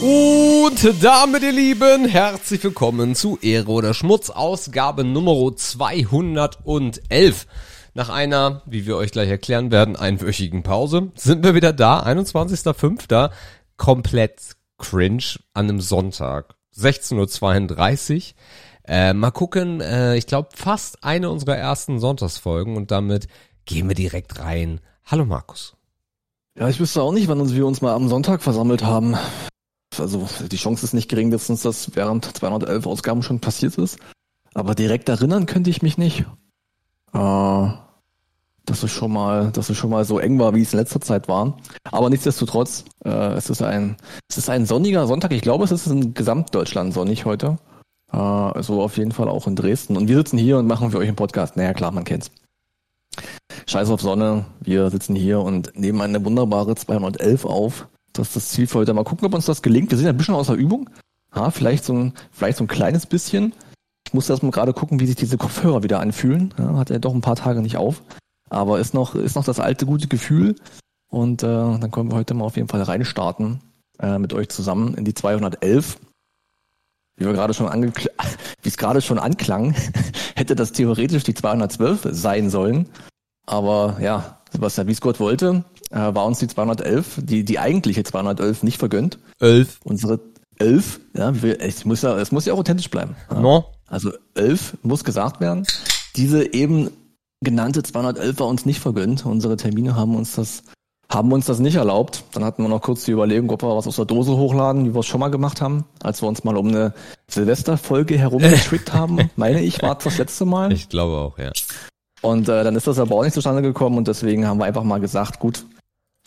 Und damit, ihr Lieben, herzlich willkommen zu Ehre oder Schmutz, Ausgabe Nummer 211. Nach einer, wie wir euch gleich erklären werden, einwöchigen Pause sind wir wieder da, 21.05. Komplett cringe an einem Sonntag, 16.32 Uhr. Äh, mal gucken, äh, ich glaube fast eine unserer ersten Sonntagsfolgen und damit gehen wir direkt rein. Hallo Markus. Ja, ich wüsste auch nicht, wann wir uns mal am Sonntag versammelt haben also die Chance ist nicht gering, dass uns das während 211 Ausgaben schon passiert ist. Aber direkt erinnern könnte ich mich nicht. Äh, dass es schon mal, dass es schon mal so eng war, wie es in letzter Zeit war. Aber nichtsdestotrotz, äh, es ist ein, es ist ein sonniger Sonntag. Ich glaube, es ist in Gesamtdeutschland sonnig heute. Äh, also auf jeden Fall auch in Dresden. Und wir sitzen hier und machen für euch einen Podcast. Naja, klar, man kennt's. Scheiß auf Sonne. Wir sitzen hier und nehmen eine wunderbare 211 auf. Das ist das Ziel für heute. Mal gucken, ob uns das gelingt. Wir sind ja ein bisschen außer Übung. Ja, vielleicht so ein, vielleicht so ein kleines bisschen. Ich muss erst mal gerade gucken, wie sich diese Kopfhörer wieder anfühlen. Ja, hat er doch ein paar Tage nicht auf. Aber ist noch, ist noch das alte gute Gefühl. Und äh, dann können wir heute mal auf jeden Fall reinstarten äh, mit euch zusammen in die 211. Wie wir gerade schon angekl wie es gerade schon anklang, hätte das theoretisch die 212 sein sollen. Aber ja, Sebastian, wie es Gott wollte, äh, war uns die 211, die, die eigentliche 211 nicht vergönnt. Elf. Unsere 11, ja, es muss ja, es muss ja authentisch bleiben. Ja. No. Also 11 muss gesagt werden. Diese eben genannte 211 war uns nicht vergönnt. Unsere Termine haben uns das, haben uns das nicht erlaubt. Dann hatten wir noch kurz die Überlegung, ob wir was aus der Dose hochladen, wie wir es schon mal gemacht haben, als wir uns mal um eine Silvesterfolge herumgeschickt haben. Meine ich, war das letzte Mal. Ich glaube auch, ja. Und äh, dann ist das aber auch nicht zustande gekommen und deswegen haben wir einfach mal gesagt, gut,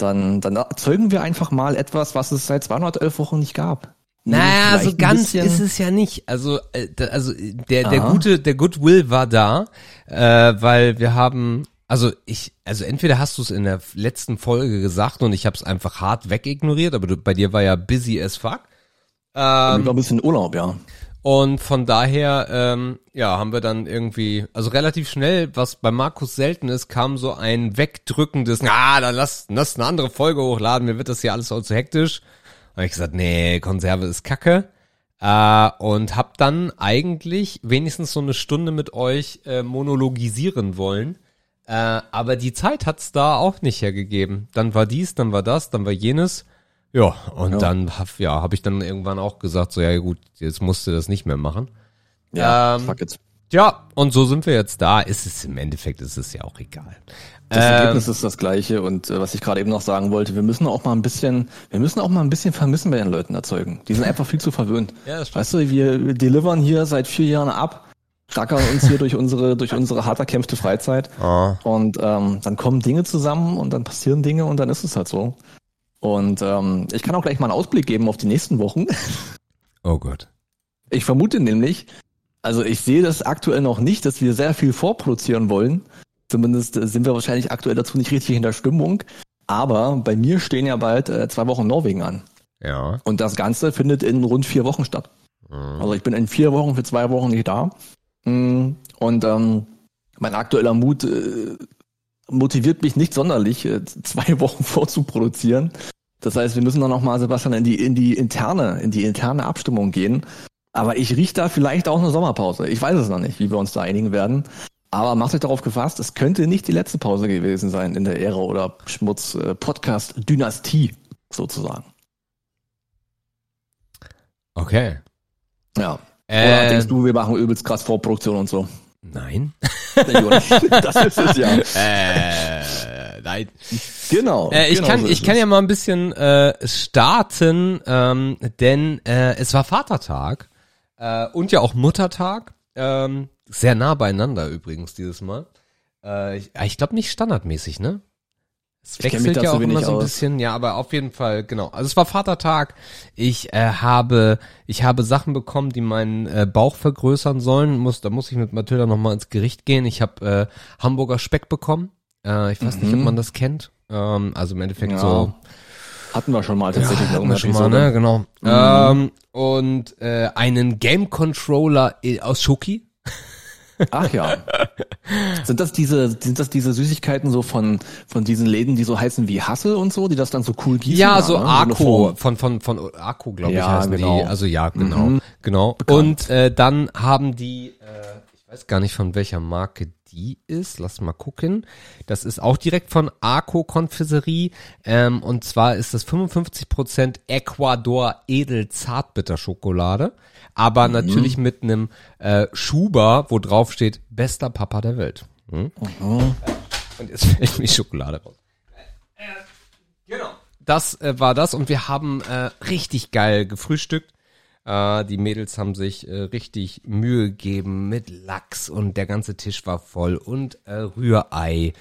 dann, dann erzeugen wir einfach mal etwas, was es seit 211 Wochen nicht gab. Naja, so ganz ist es ja nicht. Also, äh, also der, der gute, der Goodwill war da, äh, weil wir haben, also ich, also entweder hast du es in der letzten Folge gesagt und ich habe es einfach hart wegignoriert, aber du, bei dir war ja busy as fuck. Ähm, ich war ein bisschen Urlaub, ja. Und von daher, ähm, ja, haben wir dann irgendwie, also relativ schnell, was bei Markus selten ist, kam so ein wegdrückendes, ah, dann lass, lass eine andere Folge hochladen, mir wird das hier alles auch zu hektisch. Und ich gesagt, nee, Konserve ist kacke. Äh, und hab dann eigentlich wenigstens so eine Stunde mit euch äh, monologisieren wollen. Äh, aber die Zeit hat's da auch nicht hergegeben. Dann war dies, dann war das, dann war jenes. Ja, und ja. dann hab, ja, habe ich dann irgendwann auch gesagt, so ja gut, jetzt musst du das nicht mehr machen. Ja, ähm, fuck it. Ja, und so sind wir jetzt da. Ist es im Endeffekt ist es ja auch egal. Das ähm, Ergebnis ist das gleiche und äh, was ich gerade eben noch sagen wollte, wir müssen auch mal ein bisschen, wir müssen auch mal ein bisschen Vermissen bei den Leuten erzeugen. Die sind einfach viel zu verwöhnt. Ja, das stimmt. Weißt du, wir, wir delivern hier seit vier Jahren ab, rackern uns hier durch unsere durch unsere hart erkämpfte Freizeit oh. und ähm, dann kommen Dinge zusammen und dann passieren Dinge und dann ist es halt so. Und ähm, ich kann auch gleich mal einen Ausblick geben auf die nächsten Wochen. Oh Gott. Ich vermute nämlich, also ich sehe das aktuell noch nicht, dass wir sehr viel vorproduzieren wollen. Zumindest äh, sind wir wahrscheinlich aktuell dazu nicht richtig in der Stimmung. Aber bei mir stehen ja bald äh, zwei Wochen Norwegen an. Ja. Und das Ganze findet in rund vier Wochen statt. Mhm. Also ich bin in vier Wochen für zwei Wochen nicht da. Mm, und ähm, mein aktueller Mut äh, motiviert mich nicht sonderlich, äh, zwei Wochen vorzuproduzieren. Das heißt, wir müssen dann nochmal, Sebastian, in die, in die interne, in die interne Abstimmung gehen. Aber ich rieche da vielleicht auch eine Sommerpause. Ich weiß es noch nicht, wie wir uns da einigen werden. Aber macht euch darauf gefasst, es könnte nicht die letzte Pause gewesen sein in der Ära oder Schmutz äh, Podcast Dynastie sozusagen. Okay. Ja. Äh, oder denkst du, wir machen übelst krass Vorproduktion und so? Nein. das ist es ja. Äh, nein. Genau. Äh, ich genau kann, so ich kann ja mal ein bisschen äh, starten, ähm, denn äh, es war Vatertag äh, und ja auch Muttertag. Ähm, sehr nah beieinander übrigens dieses Mal. Äh, ich ich glaube nicht standardmäßig, ne? Es wechselt ja auch immer so ein aus. bisschen, ja, aber auf jeden Fall, genau. Also es war Vatertag. Ich äh, habe, ich habe Sachen bekommen, die meinen äh, Bauch vergrößern sollen. Muss, da muss ich mit Mathilda nochmal ins Gericht gehen. Ich habe äh, Hamburger Speck bekommen. Äh, ich weiß mhm. nicht, ob mhm. man das kennt. Ähm, also im Endeffekt ja. so. Hatten wir schon mal tatsächlich. Ja, hatten wir schon mal, ne? Genau. Mhm. Ähm, und äh, einen Game Controller aus Schoki. Ach ja. Sind das diese, sind das diese Süßigkeiten so von, von diesen Läden, die so heißen wie Hassel und so, die das dann so cool gießen? Ja, so ne? Arco, von, von, von Arco, glaube ich, Ja, heißen genau. die. Also ja, genau, Mhm. genau. Bekannt. Und äh, dann haben die, äh, ich weiß gar nicht, von welcher Marke die ist. Lass mal gucken. Das ist auch direkt von Arco Konfiserie. Ähm, und zwar ist das 55% Ecuador Edel Zartbitterschokolade. Aber Mhm. natürlich mit einem äh, Schuber, wo drauf steht, bester Papa der Welt. Hm? Mhm. Und jetzt fällt mir Schokolade raus. Genau. Das äh, war das und wir haben äh, richtig geil gefrühstückt. Äh, die Mädels haben sich äh, richtig Mühe gegeben mit Lachs und der ganze Tisch war voll und äh, Rührei.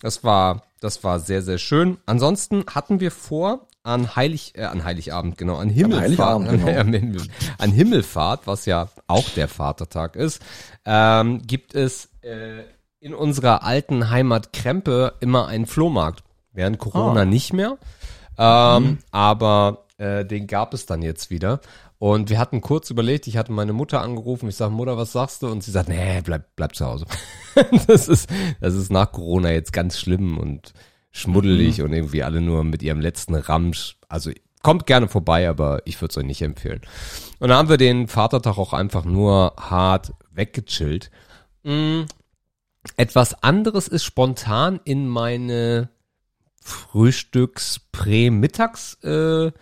Das war, das war sehr, sehr schön. Ansonsten hatten wir vor, an Heilig, äh, an Heiligabend, genau, an Himmelfahrt, Heiligabend, genau. an, Himmel- an Himmelfahrt, was ja auch der Vatertag ist, ähm, gibt es äh, in unserer alten Heimat Krempe immer einen Flohmarkt. Während Corona Ah. nicht mehr. Ähm, Aber äh, den gab es dann jetzt wieder. Und wir hatten kurz überlegt, ich hatte meine Mutter angerufen, ich sage, Mutter, was sagst du? Und sie sagt, nee, bleib, bleib zu Hause. das, ist, das ist nach Corona jetzt ganz schlimm und schmuddelig und irgendwie alle nur mit ihrem letzten Ramsch. Also kommt gerne vorbei, aber ich würde es euch nicht empfehlen. Und dann haben wir den Vatertag auch einfach nur hart weggechillt. Mm, etwas anderes ist spontan in meine Frühstücks-Prä-Mittags- äh,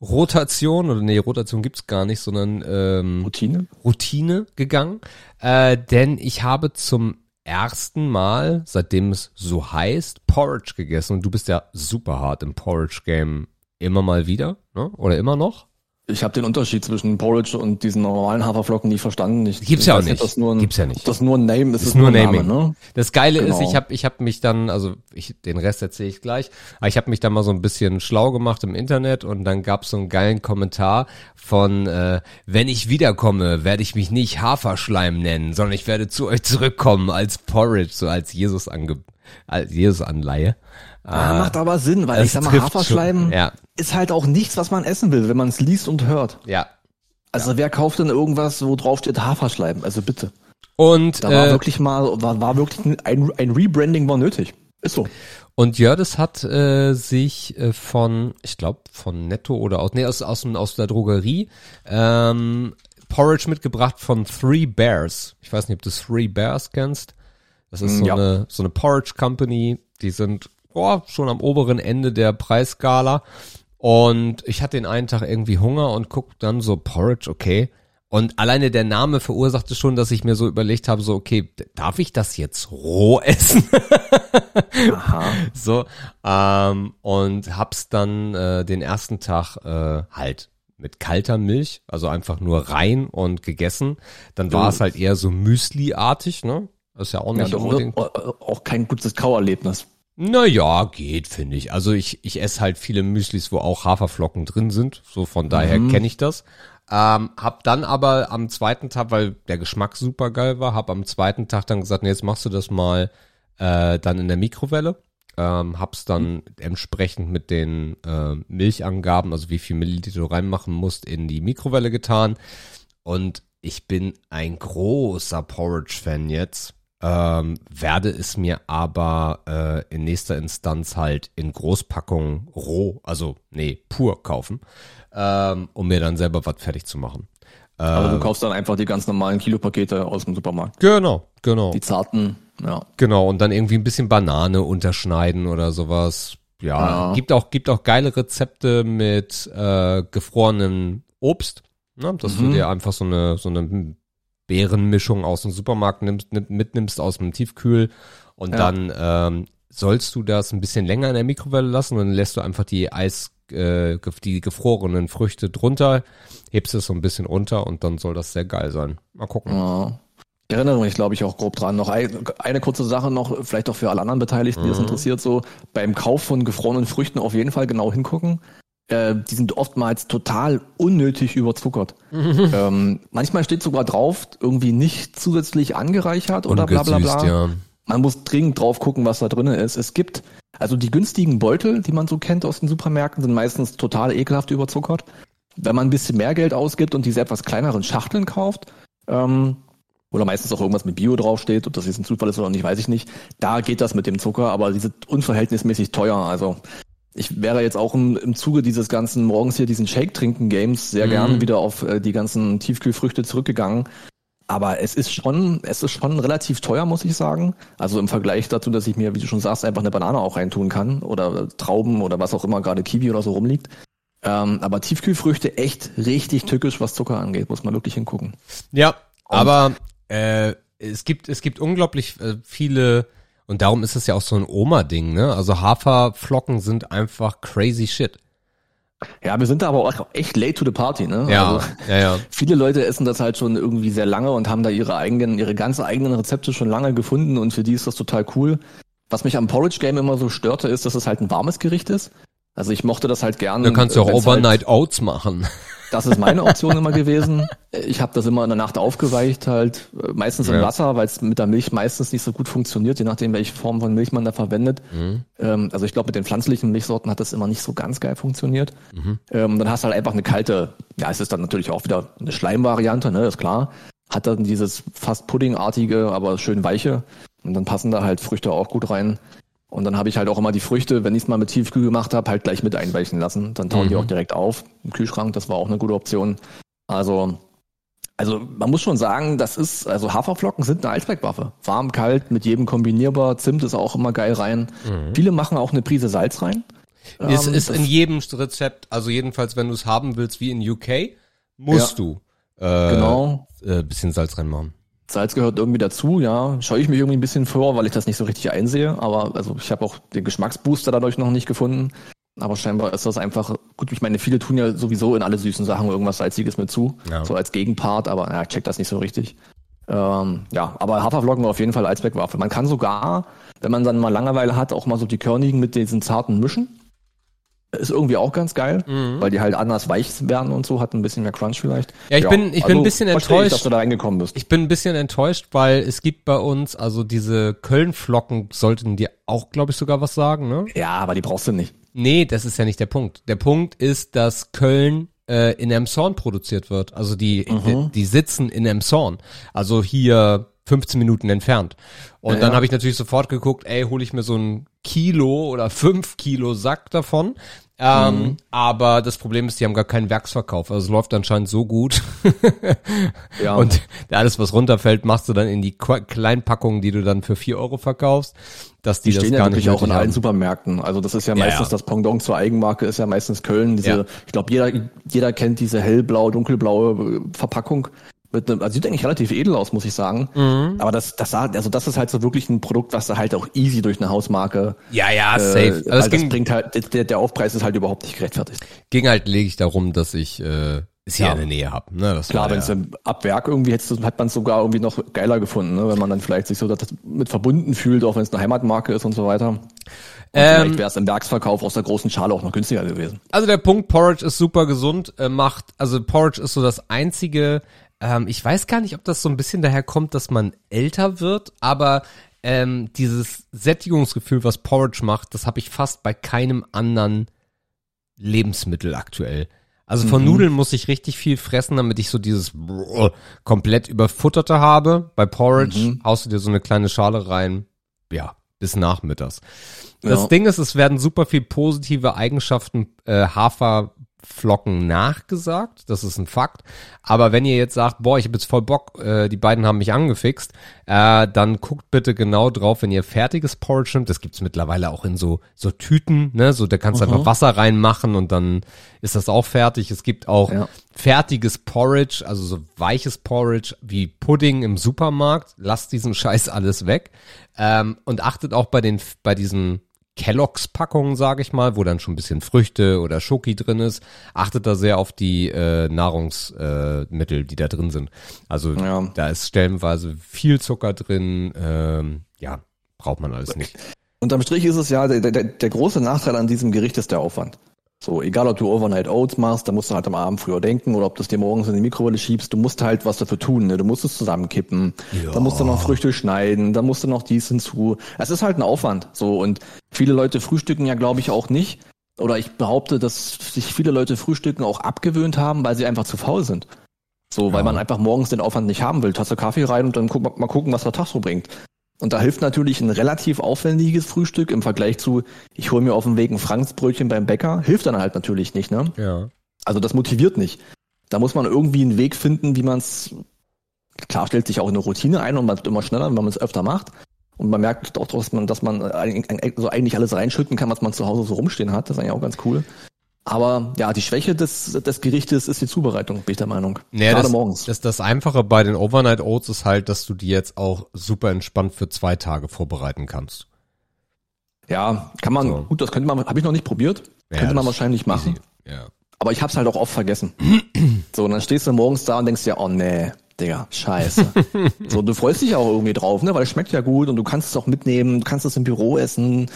Rotation oder nee, Rotation gibt's gar nicht, sondern ähm, Routine? Routine gegangen, äh, denn ich habe zum ersten Mal, seitdem es so heißt, Porridge gegessen und du bist ja super hart im Porridge-Game immer mal wieder, ne? Oder immer noch? Ich habe den Unterschied zwischen Porridge und diesen normalen Haferflocken nie verstanden. Ich, Gibt's ja auch nicht. Nur ein, Gibt's ja nicht. Das nur ein Name ist, Ist ist nur ein Naming. Name, ne? Das Geile ist, Genau. ich habe ich hab mich dann, also ich, den Rest erzähle ich gleich, aber ich habe mich dann mal so ein bisschen schlau gemacht im Internet und dann gab's so einen geilen Kommentar von, äh, wenn ich wiederkomme, werde ich mich nicht Haferschleim nennen, sondern ich werde zu euch zurückkommen als Porridge, so als Jesus ange, als Jesus Anleihe. Ah, macht aber Sinn, weil es ich sag mal, Haferschleim. Ja. ist halt auch nichts, was man essen will, wenn man es liest und hört. Ja. Also wer kauft denn irgendwas, wo drauf steht Haferschleim? Also bitte. Und, Da war äh, wirklich mal, war, war wirklich ein, ein Rebranding war nötig. Ist so. Und Jördes hat äh, sich äh, von, ich glaube, von Netto oder aus, nee, aus, aus, aus der Drogerie ähm, Porridge mitgebracht von Three Bears. Ich weiß nicht, ob du Three Bears kennst. Das ist so, Ja. eine, so eine Porridge Company. Die sind oh, schon am oberen Ende der Preisskala. Und ich hatte den einen Tag irgendwie Hunger und guck dann so Porridge, okay. Und alleine der Name verursachte schon, dass ich mir so überlegt habe, so, okay, darf ich das jetzt roh essen? Aha. So, ähm, und hab's dann äh, den ersten Tag äh, halt mit kalter Milch, also einfach nur rein und gegessen. Dann war es halt eher so Müsli-artig, ne? Das ist ja auch Ja, nicht doch, unbedingt. auch kein gutes Kauerlebnis. Naja, geht, finde ich. Also ich, ich esse halt viele Müslis, wo auch Haferflocken drin sind. So von daher Mhm. kenne ich das. Ähm, hab dann aber am zweiten Tag, weil der Geschmack super geil war, hab am zweiten Tag dann gesagt, nee, jetzt machst du das mal äh, dann in der Mikrowelle. Ähm, hab's dann entsprechend mit den äh, Milchangaben, also wie viel Milliliter du reinmachen musst, in die Mikrowelle getan. Und ich bin ein großer Porridge-Fan jetzt. Ähm, werde es mir aber äh, in nächster Instanz halt in Großpackung roh, also nee, pur kaufen, ähm, um mir dann selber was fertig zu machen. Aber Ähm. du kaufst dann einfach die ganz normalen Kilopakete aus dem Supermarkt. Genau, genau. Die zarten, ja. Genau, und dann irgendwie ein bisschen Banane unterschneiden oder sowas. Ja, Ja. gibt auch gibt auch geile Rezepte mit äh, gefrorenem Obst, ne? dass du Mhm. dir einfach so eine so eine Beerenmischung aus dem Supermarkt nimmst, nimm- mitnimmst aus dem Tiefkühl und Ja. dann ähm, sollst du das ein bisschen länger in der Mikrowelle lassen und dann lässt du einfach die Eis äh, die gefrorenen Früchte drunter, hebst es so ein bisschen unter und dann soll das sehr geil sein. Mal gucken. ja. Ich erinnere mich, glaube ich, auch grob dran. Noch ein, eine kurze Sache noch, vielleicht auch für alle anderen Beteiligten, die das Mhm. interessiert, so beim Kauf von gefrorenen Früchten auf jeden Fall genau hingucken. Äh, die sind oftmals total unnötig überzuckert. ähm, manchmal steht sogar drauf, irgendwie nicht zusätzlich angereichert oder bla bla bla. Ja. Man muss dringend drauf gucken, was da drin ist. Es gibt, also die günstigen Beutel, die man so kennt aus den Supermärkten, sind meistens total ekelhaft überzuckert. Wenn man ein bisschen mehr Geld ausgibt und diese etwas kleineren Schachteln kauft, ähm, oder meistens auch irgendwas mit Bio draufsteht, ob das jetzt ein Zufall ist oder nicht, weiß ich nicht. Da geht das mit dem Zucker, aber die sind unverhältnismäßig teuer. Also ich wäre jetzt auch im, im Zuge dieses ganzen morgens hier diesen Shake trinken Games sehr mhm. gerne wieder auf äh, die ganzen Tiefkühlfrüchte zurückgegangen. Aber es ist schon, es ist schon relativ teuer, muss ich sagen. Also im Vergleich dazu, dass ich mir, wie du schon sagst, einfach eine Banane auch reintun kann oder Trauben oder was auch immer gerade Kiwi oder so rumliegt. Ähm, aber Tiefkühlfrüchte echt richtig tückisch, was Zucker angeht, muss man wirklich hingucken. Ja, Und aber äh, es gibt es gibt unglaublich äh, viele und darum ist es ja auch so ein Oma-Ding, ne? Also Haferflocken sind einfach crazy shit. Ja, wir sind da aber auch echt late to the party, ne? Ja, also, ja, ja. Viele Leute essen das halt schon irgendwie sehr lange und haben da ihre eigenen, ihre ganz eigenen Rezepte schon lange gefunden und für die ist das total cool. Was mich am Porridge Game immer so störte, ist, dass es halt ein warmes Gericht ist. Also ich mochte das halt gerne. Du kannst ja auch Overnight halt, Oats machen. Das ist meine Option immer gewesen. Ich habe das immer in der Nacht aufgeweicht, halt meistens ja. im Wasser, weil es mit der Milch meistens nicht so gut funktioniert, je nachdem, welche Form von Milch man da verwendet. Mhm. Ähm, also ich glaube, mit den pflanzlichen Milchsorten hat das immer nicht so ganz geil funktioniert. Mhm. Ähm, dann hast du halt einfach eine kalte, ja, es ist dann natürlich auch wieder eine Schleimvariante, ne, ist klar. Hat dann dieses fast Puddingartige, aber schön weiche. Und dann passen da halt Früchte auch gut rein. Und dann habe ich halt auch immer die Früchte, wenn ich es mal mit Tiefkühl gemacht habe, halt gleich mit einweichen lassen. Dann tauen mhm. die auch direkt auf im Kühlschrank. Das war auch eine gute Option. Also, also man muss schon sagen, das ist, also Haferflocken sind eine Eisbergwaffe. Warm, kalt, mit jedem kombinierbar. Zimt ist auch immer geil rein. Mhm. Viele machen auch eine Prise Salz rein. Es ähm, ist in jedem Rezept, also jedenfalls, wenn du es haben willst wie in UK, musst ja. du äh, genau. äh, bisschen Salz reinmachen. Salz gehört irgendwie dazu, ja. Scheue ich mich irgendwie ein bisschen vor, weil ich das nicht so richtig einsehe. Aber also ich habe auch den Geschmacksbooster dadurch noch nicht gefunden. Aber scheinbar ist das einfach, gut, ich meine, viele tun ja sowieso in alle süßen Sachen irgendwas Salziges mit zu. Ja. So als Gegenpart, aber ja, ich check das nicht so richtig. Ähm, ja, aber Haferflocken war auf jeden Fall Eisbergwaffe. Man kann sogar, wenn man dann mal Langeweile hat, auch mal so die körnigen mit diesen zarten mischen. Ist irgendwie auch ganz geil, mhm. weil die halt anders weich werden und so, hat ein bisschen mehr Crunch vielleicht. Ja, ich ja, bin, ich also bin ein bisschen enttäuscht, ich, dass du da reingekommen bist. Ich bin ein bisschen enttäuscht, weil es gibt bei uns, also diese Köln-Flocken sollten dir auch, glaube ich, sogar was sagen, ne? Ja, aber die brauchst du nicht. Nee, das ist ja nicht der Punkt. Der Punkt ist, dass Köln äh, in Emshorn produziert wird. Also die, mhm. die, die sitzen in Emshorn. Also hier 15 Minuten entfernt. Und ja, dann ja. habe ich natürlich sofort geguckt, ey, hole ich mir so ein Kilo oder fünf Kilo Sack davon. Ähm, mhm. Aber das Problem ist, die haben gar keinen Werksverkauf. Also es läuft anscheinend so gut. ja. Und alles, was runterfällt, machst du dann in die Kleinpackungen, die du dann für vier Euro verkaufst. Dass die, die stehen das gar ja nicht auch in allen Supermärkten. Also das ist ja meistens ja, das Pendant zur Eigenmarke, ist ja meistens Köln. Diese, Ich glaube, jeder, jeder kennt diese hellblau, dunkelblaue Verpackung. Mit einem, also sieht eigentlich relativ edel aus, muss ich sagen. Mhm. Aber das, das sah, also das ist halt so wirklich ein Produkt, was da halt auch easy durch eine Hausmarke. Ja, ja, äh, safe. Also das, das bringt halt, der, der Aufpreis ist halt überhaupt nicht gerechtfertigt. Ging halt lediglich darum, dass ich äh, es hier ja. in der Nähe habe. Ne? Das Klar, wenn es ja. ab Werk irgendwie hättest, hat man es sogar irgendwie noch geiler gefunden, ne? wenn man dann vielleicht sich so mit verbunden fühlt, auch wenn es eine Heimatmarke ist und so weiter. Und ähm, vielleicht wäre es im Werksverkauf aus der großen Schale auch noch günstiger gewesen. Also der Punkt Porridge ist super gesund, äh, macht, also Porridge ist so das einzige ähm, ich weiß gar nicht, ob das so ein bisschen daher kommt, dass man älter wird, aber ähm, dieses Sättigungsgefühl, was Porridge macht, das habe ich fast bei keinem anderen Lebensmittel aktuell. Also von mhm. Nudeln muss ich richtig viel fressen, damit ich so dieses komplett überfutterte habe. Bei Porridge mhm. haust du dir so eine kleine Schale rein. Ja, bis nachmittags. Das ja. Ding ist, es werden super viel positive Eigenschaften äh, Hafer Flocken nachgesagt, das ist ein Fakt. Aber wenn ihr jetzt sagt, boah, ich habe jetzt voll Bock, äh, die beiden haben mich angefixt, äh, dann guckt bitte genau drauf, wenn ihr fertiges Porridge nimmt. Das gibt's mittlerweile auch in so so Tüten, ne? So, da kannst du mhm. einfach Wasser reinmachen und dann ist das auch fertig. Es gibt auch ja. fertiges Porridge, also so weiches Porridge wie Pudding im Supermarkt. Lasst diesen Scheiß alles weg ähm, und achtet auch bei den bei diesen Kelloggs-Packungen, sage ich mal, wo dann schon ein bisschen Früchte oder Schoki drin ist, achtet da sehr auf die äh, Nahrungsmittel, äh, die da drin sind. Also ja. da ist stellenweise viel Zucker drin, ähm, ja, braucht man alles nicht. Unterm Strich ist es ja, der, der, der große Nachteil an diesem Gericht ist der Aufwand. So, egal ob du Overnight Oats machst, da musst du halt am Abend früher denken oder ob du es dir morgens in die Mikrowelle schiebst, du musst halt was dafür tun, ne? Du musst es zusammenkippen, ja. da musst du noch Früchte schneiden, da musst du noch dies hinzu. Es ist halt ein Aufwand, so und viele Leute frühstücken ja, glaube ich, auch nicht. Oder ich behaupte, dass sich viele Leute frühstücken auch abgewöhnt haben, weil sie einfach zu faul sind. So, weil Ja. man einfach morgens den Aufwand nicht haben will. Tasse Kaffee rein und dann guck, mal gucken, was der Tag so bringt. Und da hilft natürlich ein relativ aufwendiges Frühstück im Vergleich zu, ich hole mir auf dem Weg ein Franksbrötchen beim Bäcker, hilft dann halt natürlich nicht, ne? Ja. Also das motiviert nicht. Da muss man irgendwie einen Weg finden, wie man es, klar stellt sich auch eine Routine ein und man wird immer schneller, wenn man es öfter macht. Und man merkt auch, dass man, dass man so eigentlich alles reinschütten kann, was man zu Hause so rumstehen hat. Das ist eigentlich auch ganz cool. Aber ja, die Schwäche des, des Gerichtes ist die Zubereitung, bin ich der Meinung. Naja, Gerade das, morgens. Das, das Einfache bei den Overnight Oats ist halt, dass du die jetzt auch super entspannt für zwei Tage vorbereiten kannst. ja, kann man, So. gut, das könnte man, habe ich noch nicht probiert. Ja, könnte man wahrscheinlich machen. Ja. Aber ich hab's halt auch oft vergessen. so, und dann stehst du morgens da und denkst dir, oh nee, Digga, scheiße. so, du freust dich auch irgendwie drauf, ne, weil es schmeckt ja gut und du kannst es auch mitnehmen, du kannst es im Büro essen.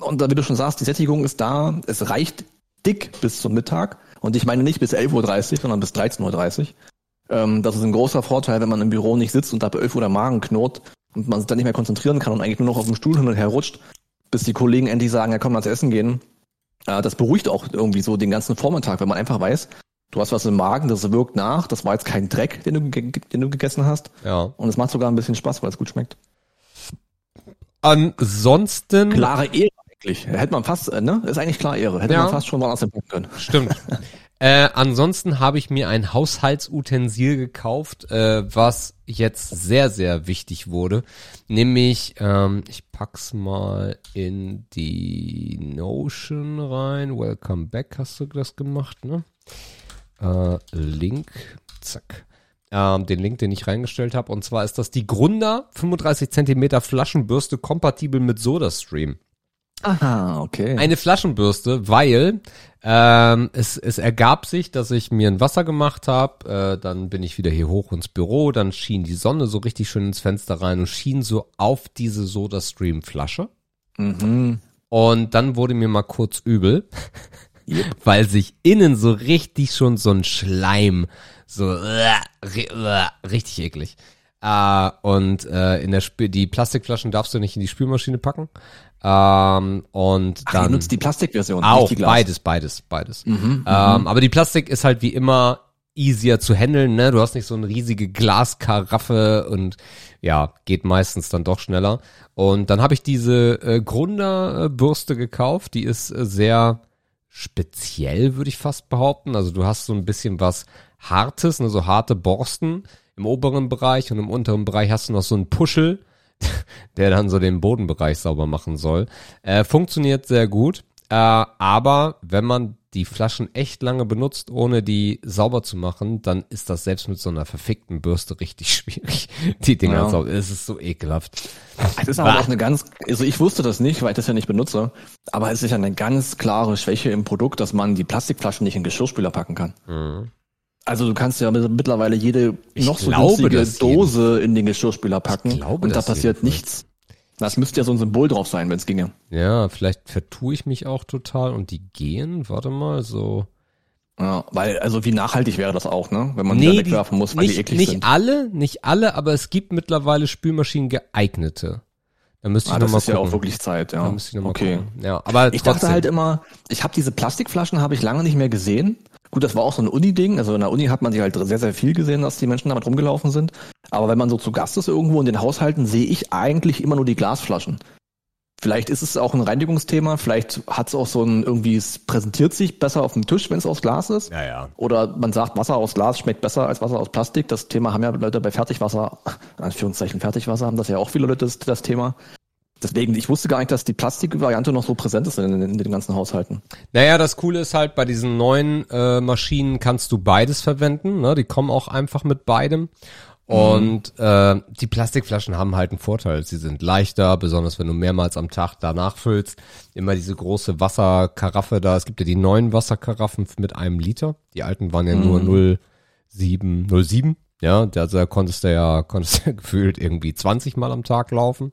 Und da, wie du schon sagst, die Sättigung ist da, es reicht dick bis zum Mittag. Und ich meine nicht bis 11.30 Uhr, sondern bis 13.30 Uhr. Ähm, das ist ein großer Vorteil, wenn man im Büro nicht sitzt und ab 11 Uhr der Magen knurrt und man sich dann nicht mehr konzentrieren kann und eigentlich nur noch auf dem Stuhl hin und her rutscht, bis die Kollegen endlich sagen, ja komm, lass essen gehen. Äh, das beruhigt auch irgendwie so den ganzen Vormittag, wenn man einfach weiß, du hast was im Magen, das wirkt nach, das war jetzt kein Dreck, den du, den du gegessen hast. ja. Und es macht sogar ein bisschen Spaß, weil es gut schmeckt. Ansonsten. Klare Ehre eigentlich. Hätte man fast, äh, ne? Ist eigentlich klar Ehre. Hätte Ja. man fast schon woanders hinpacken können. Stimmt. äh, ansonsten habe ich mir ein Haushaltsutensil gekauft, äh, was jetzt sehr, sehr wichtig wurde. Nämlich, ähm, ich pack's mal in die Notion rein. Welcome back, hast du das gemacht, ne? Äh, Link, zack. Ähm, den Link, den ich reingestellt habe. Und zwar ist das die Grunder 35 Zentimeter Flaschenbürste kompatibel mit SodaStream Aha, okay. eine Flaschenbürste, weil ähm, es, es ergab sich, dass ich mir ein Wasser gemacht habe, äh, dann bin ich wieder hier hoch ins Büro, dann schien die Sonne so richtig schön ins Fenster rein und schien so auf diese SodaStream-Flasche. mhm. Und dann wurde mir mal kurz übel, Yep. weil sich innen so richtig schon so ein Schleim, so äh, äh, richtig eklig. Äh, und äh, in der Spü die Plastikflaschen darfst du nicht in die Spülmaschine packen. Ähm, und Ach, dann ihr nutzt die Plastikversion, auch nicht die Glas. beides, beides, beides. Mhm, Ähm, aber die Plastik ist halt wie immer easier zu handeln, ne? Du hast nicht so eine riesige Glaskaraffe und ja, geht meistens dann doch schneller. Und dann habe ich diese äh, Grunder-Bürste gekauft, die ist äh, sehr speziell, würde ich fast behaupten. Also du hast so ein bisschen was Hartes, ne, so harte Borsten im oberen Bereich und im unteren Bereich hast du noch so einen Puschel, der dann so den Bodenbereich sauber machen soll. Äh, funktioniert sehr gut, äh, aber wenn man die Flaschen echt lange benutzt, ohne die sauber zu machen, dann ist das selbst mit so einer verfickten Bürste richtig schwierig. Die Dinger Ja. sauber. Es ist so ekelhaft. Es ist aber auch eine ganz, also ich wusste das nicht, weil ich das ja nicht benutze, aber es ist ja eine ganz klare Schwäche im Produkt, dass man die Plastikflaschen nicht in Geschirrspüler packen kann. Also du kannst ja mittlerweile jede Ich noch so glaube, günstige das geht. Dose in den Geschirrspüler packen glaube, und da das passiert nichts. Das müsste ja so ein Symbol drauf sein, wenn es ginge. Ja, vielleicht vertue ich mich auch total und die gehen, warte mal, so. Ja, weil, also wie nachhaltig wäre das auch, ne? Wenn man die Nee, dann wegwerfen muss, weil nicht, die eklig nicht sind. alle, nicht alle, aber es gibt mittlerweile Spülmaschinen geeignete. Da müsste ich Ah, noch das mal ist ja gucken. auch wirklich Zeit, ja. Da müsste ich noch mal okay. gucken. Ja, aber Ich trotzdem. dachte halt immer, ich habe diese Plastikflaschen habe ich lange nicht mehr gesehen. Gut, das war auch so ein Uni-Ding. Also in der Uni hat man die halt sehr, sehr viel gesehen, dass die Menschen damit rumgelaufen sind. Aber wenn man so zu Gast ist irgendwo in den Haushalten, sehe ich eigentlich immer nur die Glasflaschen. Vielleicht ist es auch ein Reinigungsthema, vielleicht hat es auch so ein, irgendwie, es präsentiert sich besser auf dem Tisch, wenn es aus Glas ist. ja, ja. Oder man sagt, Wasser aus Glas schmeckt besser als Wasser aus Plastik. Das Thema haben ja Leute bei Fertigwasser, in Anführungszeichen Fertigwasser, haben das ja auch viele Leute das, das Thema. Deswegen, ich wusste gar nicht, dass die Plastikvariante noch so präsent ist in, in, den ganzen Haushalten. Naja, das Coole ist halt, bei diesen neuen äh, Maschinen kannst du beides verwenden. Ne? Die kommen auch einfach mit beidem. Und äh, die Plastikflaschen haben halt einen Vorteil. Sie sind leichter, besonders wenn du mehrmals am Tag danach füllst. Immer diese große Wasserkaraffe da. Es gibt ja die neuen Wasserkaraffen mit einem Liter. Die alten waren ja nur 0,7, 0,7. Ja, da- also da konntest du ja, konntest du gefühlt irgendwie 20 Mal am Tag laufen.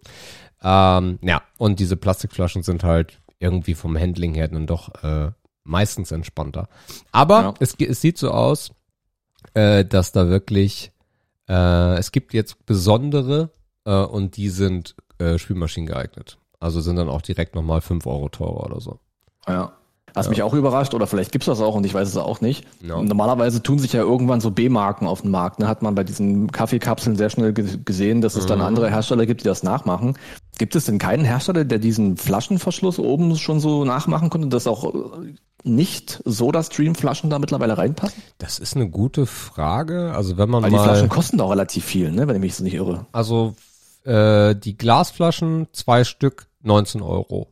Ähm, ja, und diese Plastikflaschen sind halt irgendwie vom Handling her dann doch äh, meistens entspannter. Aber Ja. es, es sieht so aus, äh, dass da wirklich, äh, es gibt jetzt besondere äh, und die sind äh, Spülmaschinen geeignet. Also sind dann auch direkt nochmal 5 Euro teurer oder so. Ja. Was mich auch überrascht, oder vielleicht gibt's das auch und ich weiß es auch nicht. Ja. Normalerweise tun sich ja irgendwann so B-Marken auf den Markt. Ne? Hat man bei diesen Kaffeekapseln sehr schnell ge gesehen, dass es dann andere Hersteller gibt, die das nachmachen. Gibt es denn keinen Hersteller, der diesen Flaschenverschluss oben schon so nachmachen konnte, dass auch äh, nicht Soda-Stream-Flaschen da mittlerweile reinpassen? Das ist eine gute Frage. Also wenn man Weil die mal, Flaschen kosten doch relativ viel, ne? wenn ich mich so nicht irre. also äh, die Glasflaschen, zwei Stück, 19 Euro.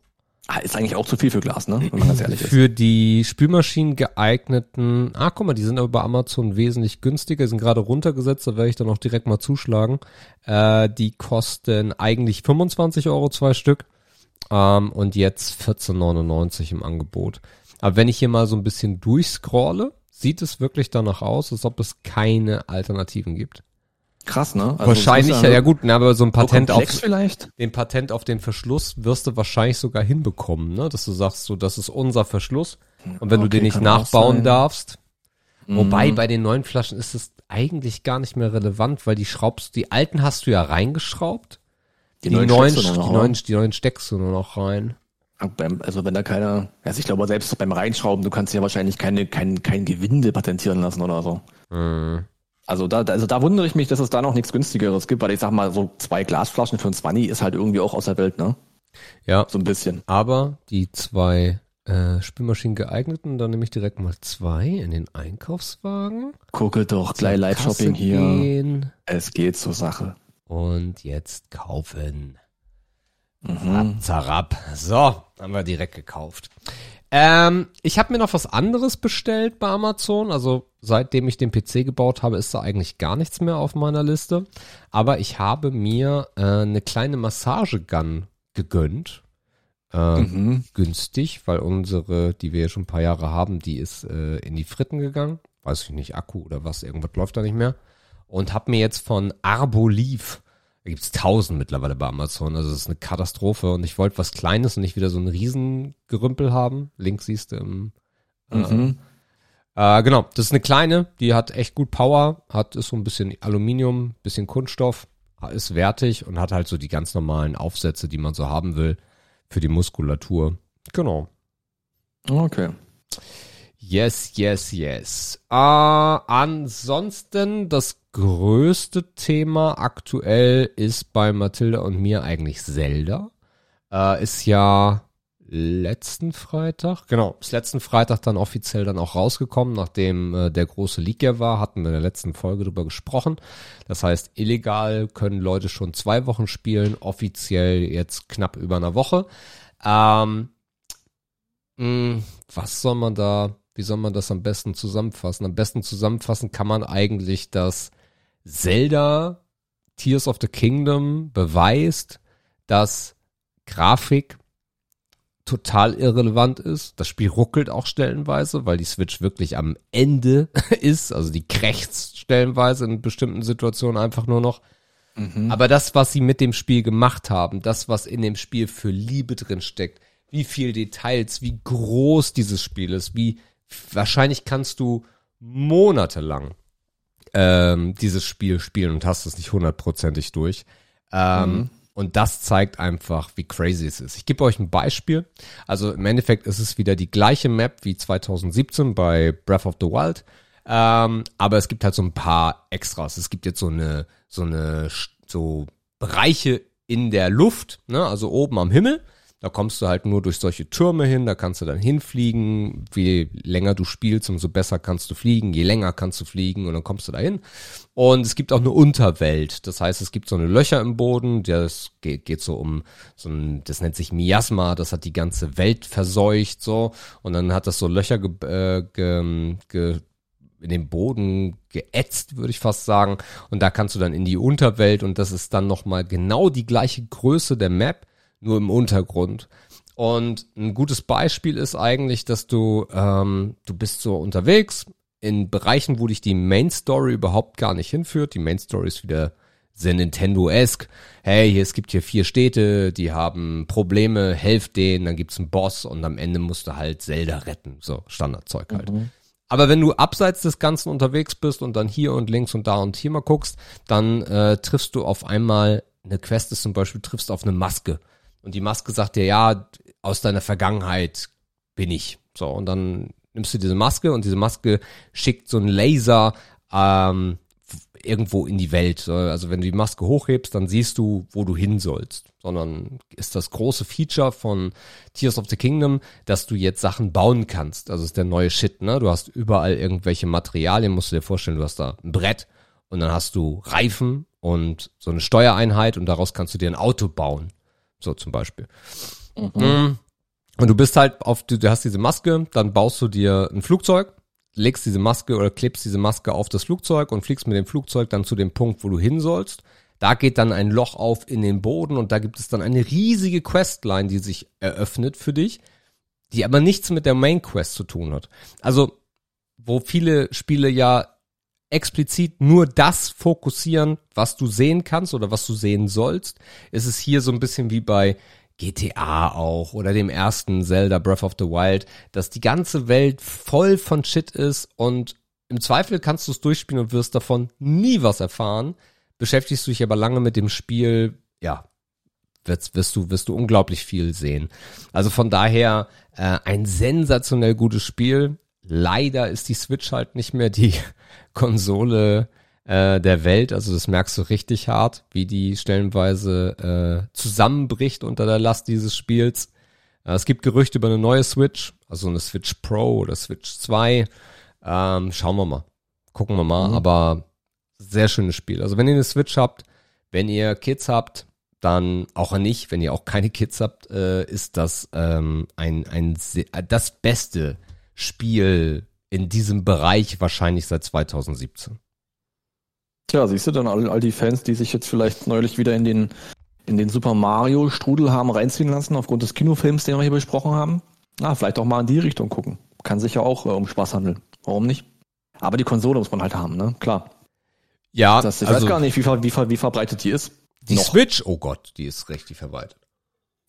Ah, ist eigentlich auch zu viel für Glas, ne? wenn man ganz ehrlich ist. Für die Spülmaschinen geeigneten, ah, guck mal, die sind aber bei Amazon wesentlich günstiger, sind gerade runtergesetzt, da werde ich dann auch direkt mal zuschlagen. Äh, die kosten eigentlich 25 Euro zwei Stück ähm, und jetzt 14,99 im Angebot. Aber wenn ich hier mal so ein bisschen durchscrolle, sieht es wirklich danach aus, als ob es keine Alternativen gibt. Krass, ne? Also wahrscheinlich, ja, ja gut, na, aber so ein so Patent auf, vielleicht? den Patent auf den Verschluss wirst du wahrscheinlich sogar hinbekommen, ne? Dass du sagst, so, das ist unser Verschluss. Und wenn du Okay, den nicht nachbauen darfst, wobei Mhm. bei den neuen Flaschen ist es eigentlich gar nicht mehr relevant, weil die schraubst, die alten hast du ja reingeschraubt. Die, neuen, steckst du die, neuen, die neuen steckst du nur noch rein. Also wenn da keiner, also ich glaube selbst beim Reinschrauben, du kannst ja wahrscheinlich keine, kein, kein Gewinde patentieren lassen oder so. Mhm. Also da, also da wundere ich mich, dass es da noch nichts günstigeres gibt, weil ich sag mal, so zwei Glasflaschen für ein 20 ist halt irgendwie auch aus der Welt, ne? Ja, So ein bisschen. aber die zwei äh, Spülmaschinen geeigneten, dann nehme ich direkt mal zwei in den Einkaufswagen. Gucke doch, gleich Live-Shopping hier. Gehen Es geht zur Sache. und jetzt kaufen. Mhm. Zarab. So, haben wir direkt gekauft. Ähm, ich habe mir noch was anderes bestellt bei Amazon. Also seitdem ich den PC gebaut habe, ist da eigentlich gar nichts mehr auf meiner Liste. Aber ich habe mir äh, eine kleine Massagegun gegönnt. Äh, Mhm. Günstig, weil unsere, die wir ja schon ein paar Jahre haben, die ist äh, in die Fritten gegangen. Weiß ich nicht, Akku oder was, irgendwas läuft da nicht mehr. Und habe mir jetzt von Arboliv da gibt's tausend mittlerweile bei Amazon. Also es ist eine Katastrophe. Und ich wollte was Kleines und nicht wieder so ein Riesengerümpel haben. Links siehst du im Mhm. äh, genau, das ist eine kleine, die hat echt gut Power, hat ist so ein bisschen Aluminium, bisschen Kunststoff, ist wertig und hat halt so die ganz normalen Aufsätze, die man so haben will für die Muskulatur. Genau. Okay. Yes, yes, yes. Äh, ansonsten das größte Thema aktuell ist bei Mathilda und mir eigentlich Zelda. Äh, ist ja letzten Freitag, genau, ist letzten Freitag dann offiziell dann auch rausgekommen, nachdem äh, der große Leak ja war, hatten wir in der letzten Folge drüber gesprochen. Das heißt, illegal können Leute schon zwei Wochen spielen, offiziell jetzt knapp über einer Woche. Ähm, mh, was soll man da, wie soll man das am besten zusammenfassen? Am besten zusammenfassen kann man eigentlich, dass Zelda Tears of the Kingdom beweist, dass Grafik total irrelevant ist. Das Spiel ruckelt auch stellenweise, weil die Switch wirklich am Ende ist. Also die krächzt stellenweise in bestimmten Situationen einfach nur noch. Mhm. Aber das, was sie mit dem Spiel gemacht haben, das, was in dem Spiel für Liebe drin steckt, wie viel Details, wie groß dieses Spiel ist, wie wahrscheinlich kannst du monatelang ähm, dieses Spiel spielen und hast es nicht hundertprozentig durch. Ähm, Mhm. Und das zeigt einfach, wie crazy es ist. Ich gebe euch ein Beispiel. Also im Endeffekt ist es wieder die gleiche Map wie 2017 bei Breath of the Wild. Ähm, aber es gibt halt so ein paar Extras. Es gibt jetzt so eine, so eine, so Bereiche in der Luft, ne, also oben am Himmel. Da kommst du halt nur durch solche Türme hin, da kannst du dann hinfliegen. Je länger du spielst, umso besser kannst du fliegen. Je länger kannst du fliegen und dann kommst du da hin. Und es gibt auch eine Unterwelt. Das heißt, es gibt so eine Löcher im Boden. Das geht, geht so um so ein, das nennt sich Miasma. Das hat die ganze Welt verseucht so. Und dann hat das so Löcher ge, äh, ge, ge, in den Boden geätzt, würde ich fast sagen. Und da kannst du dann in die Unterwelt und das ist dann nochmal genau die gleiche Größe der Map, nur im Untergrund. Und ein gutes Beispiel ist eigentlich, dass du, ähm, du bist so unterwegs in Bereichen, wo dich die Main Story überhaupt gar nicht hinführt. Die Main Story ist wieder sehr Nintendo-esque. Hey, hier, es gibt hier vier Städte, die haben Probleme, helft denen, dann gibt's einen Boss und am Ende musst du halt Zelda retten. So, Standardzeug halt. Aber wenn du abseits des Ganzen unterwegs bist und dann hier und links und da und hier mal guckst, dann äh, triffst du auf einmal, eine Quest ist zum Beispiel, triffst auf eine Maske. Und die Maske sagt dir, ja, aus deiner Vergangenheit bin ich. So, und dann nimmst du diese Maske und diese Maske schickt so einen Laser ähm, irgendwo in die Welt. Also wenn du die Maske hochhebst, dann siehst du, wo du hin sollst. Sondern ist das große Feature von Tears of the Kingdom, dass du jetzt Sachen bauen kannst. Also ist der neue Shit, ne? Du hast überall irgendwelche Materialien, musst du dir vorstellen, du hast da ein Brett und dann hast du Reifen und so eine Steuereinheit und daraus kannst du dir ein Auto bauen. So zum Beispiel. Mhm. Und du bist halt auf, du, du hast diese Maske, dann baust du dir ein Flugzeug legst diese Maske oder klebst diese Maske auf das Flugzeug und fliegst mit dem Flugzeug dann zu dem Punkt, wo du hin sollst. Da geht dann ein Loch auf in den Boden und da gibt es dann eine riesige Questline, die sich eröffnet für dich, die aber nichts mit der Main Quest zu tun hat. Also, wo viele Spiele ja explizit nur das fokussieren, was du sehen kannst oder was du sehen sollst, ist es hier so ein bisschen wie bei GTA auch oder dem ersten Zelda Breath of the Wild, dass die ganze Welt voll von Shit ist und im Zweifel kannst du es durchspielen und wirst davon nie was erfahren. Beschäftigst du dich aber lange mit dem Spiel, ja, wirst, wirst du, wirst du unglaublich viel sehen. Also von daher äh, ein sensationell gutes Spiel. Leider ist die Switch halt nicht mehr die Konsole, äh, der Welt. Also das merkst du richtig hart, wie die stellenweise äh, zusammenbricht unter der Last dieses Spiels. Äh, es gibt Gerüchte über eine neue Switch, also eine Switch Pro oder Switch 2. Ähm, schauen wir mal. Gucken wir mal. Mhm. Aber sehr schönes Spiel. Also wenn ihr eine Switch habt, wenn ihr Kids habt, dann auch nicht, wenn ihr auch keine Kids habt, äh, ist das ähm, ein, ein das beste Spiel in diesem Bereich wahrscheinlich seit 2017. Tja, siehst du dann all, all die Fans, die sich jetzt vielleicht neulich wieder in den, in den Super Mario Strudel haben reinziehen lassen, aufgrund des Kinofilms, den wir hier besprochen haben. Na, vielleicht auch mal in die Richtung gucken. Kann sich ja auch äh, um Spaß handeln. Warum nicht? Aber die Konsole muss man halt haben, ne? Klar. Ja, das, ich also, weiß gar nicht, wie, wie, wie verbreitet die ist. Die Noch. Switch, oh Gott, die ist richtig verbreitet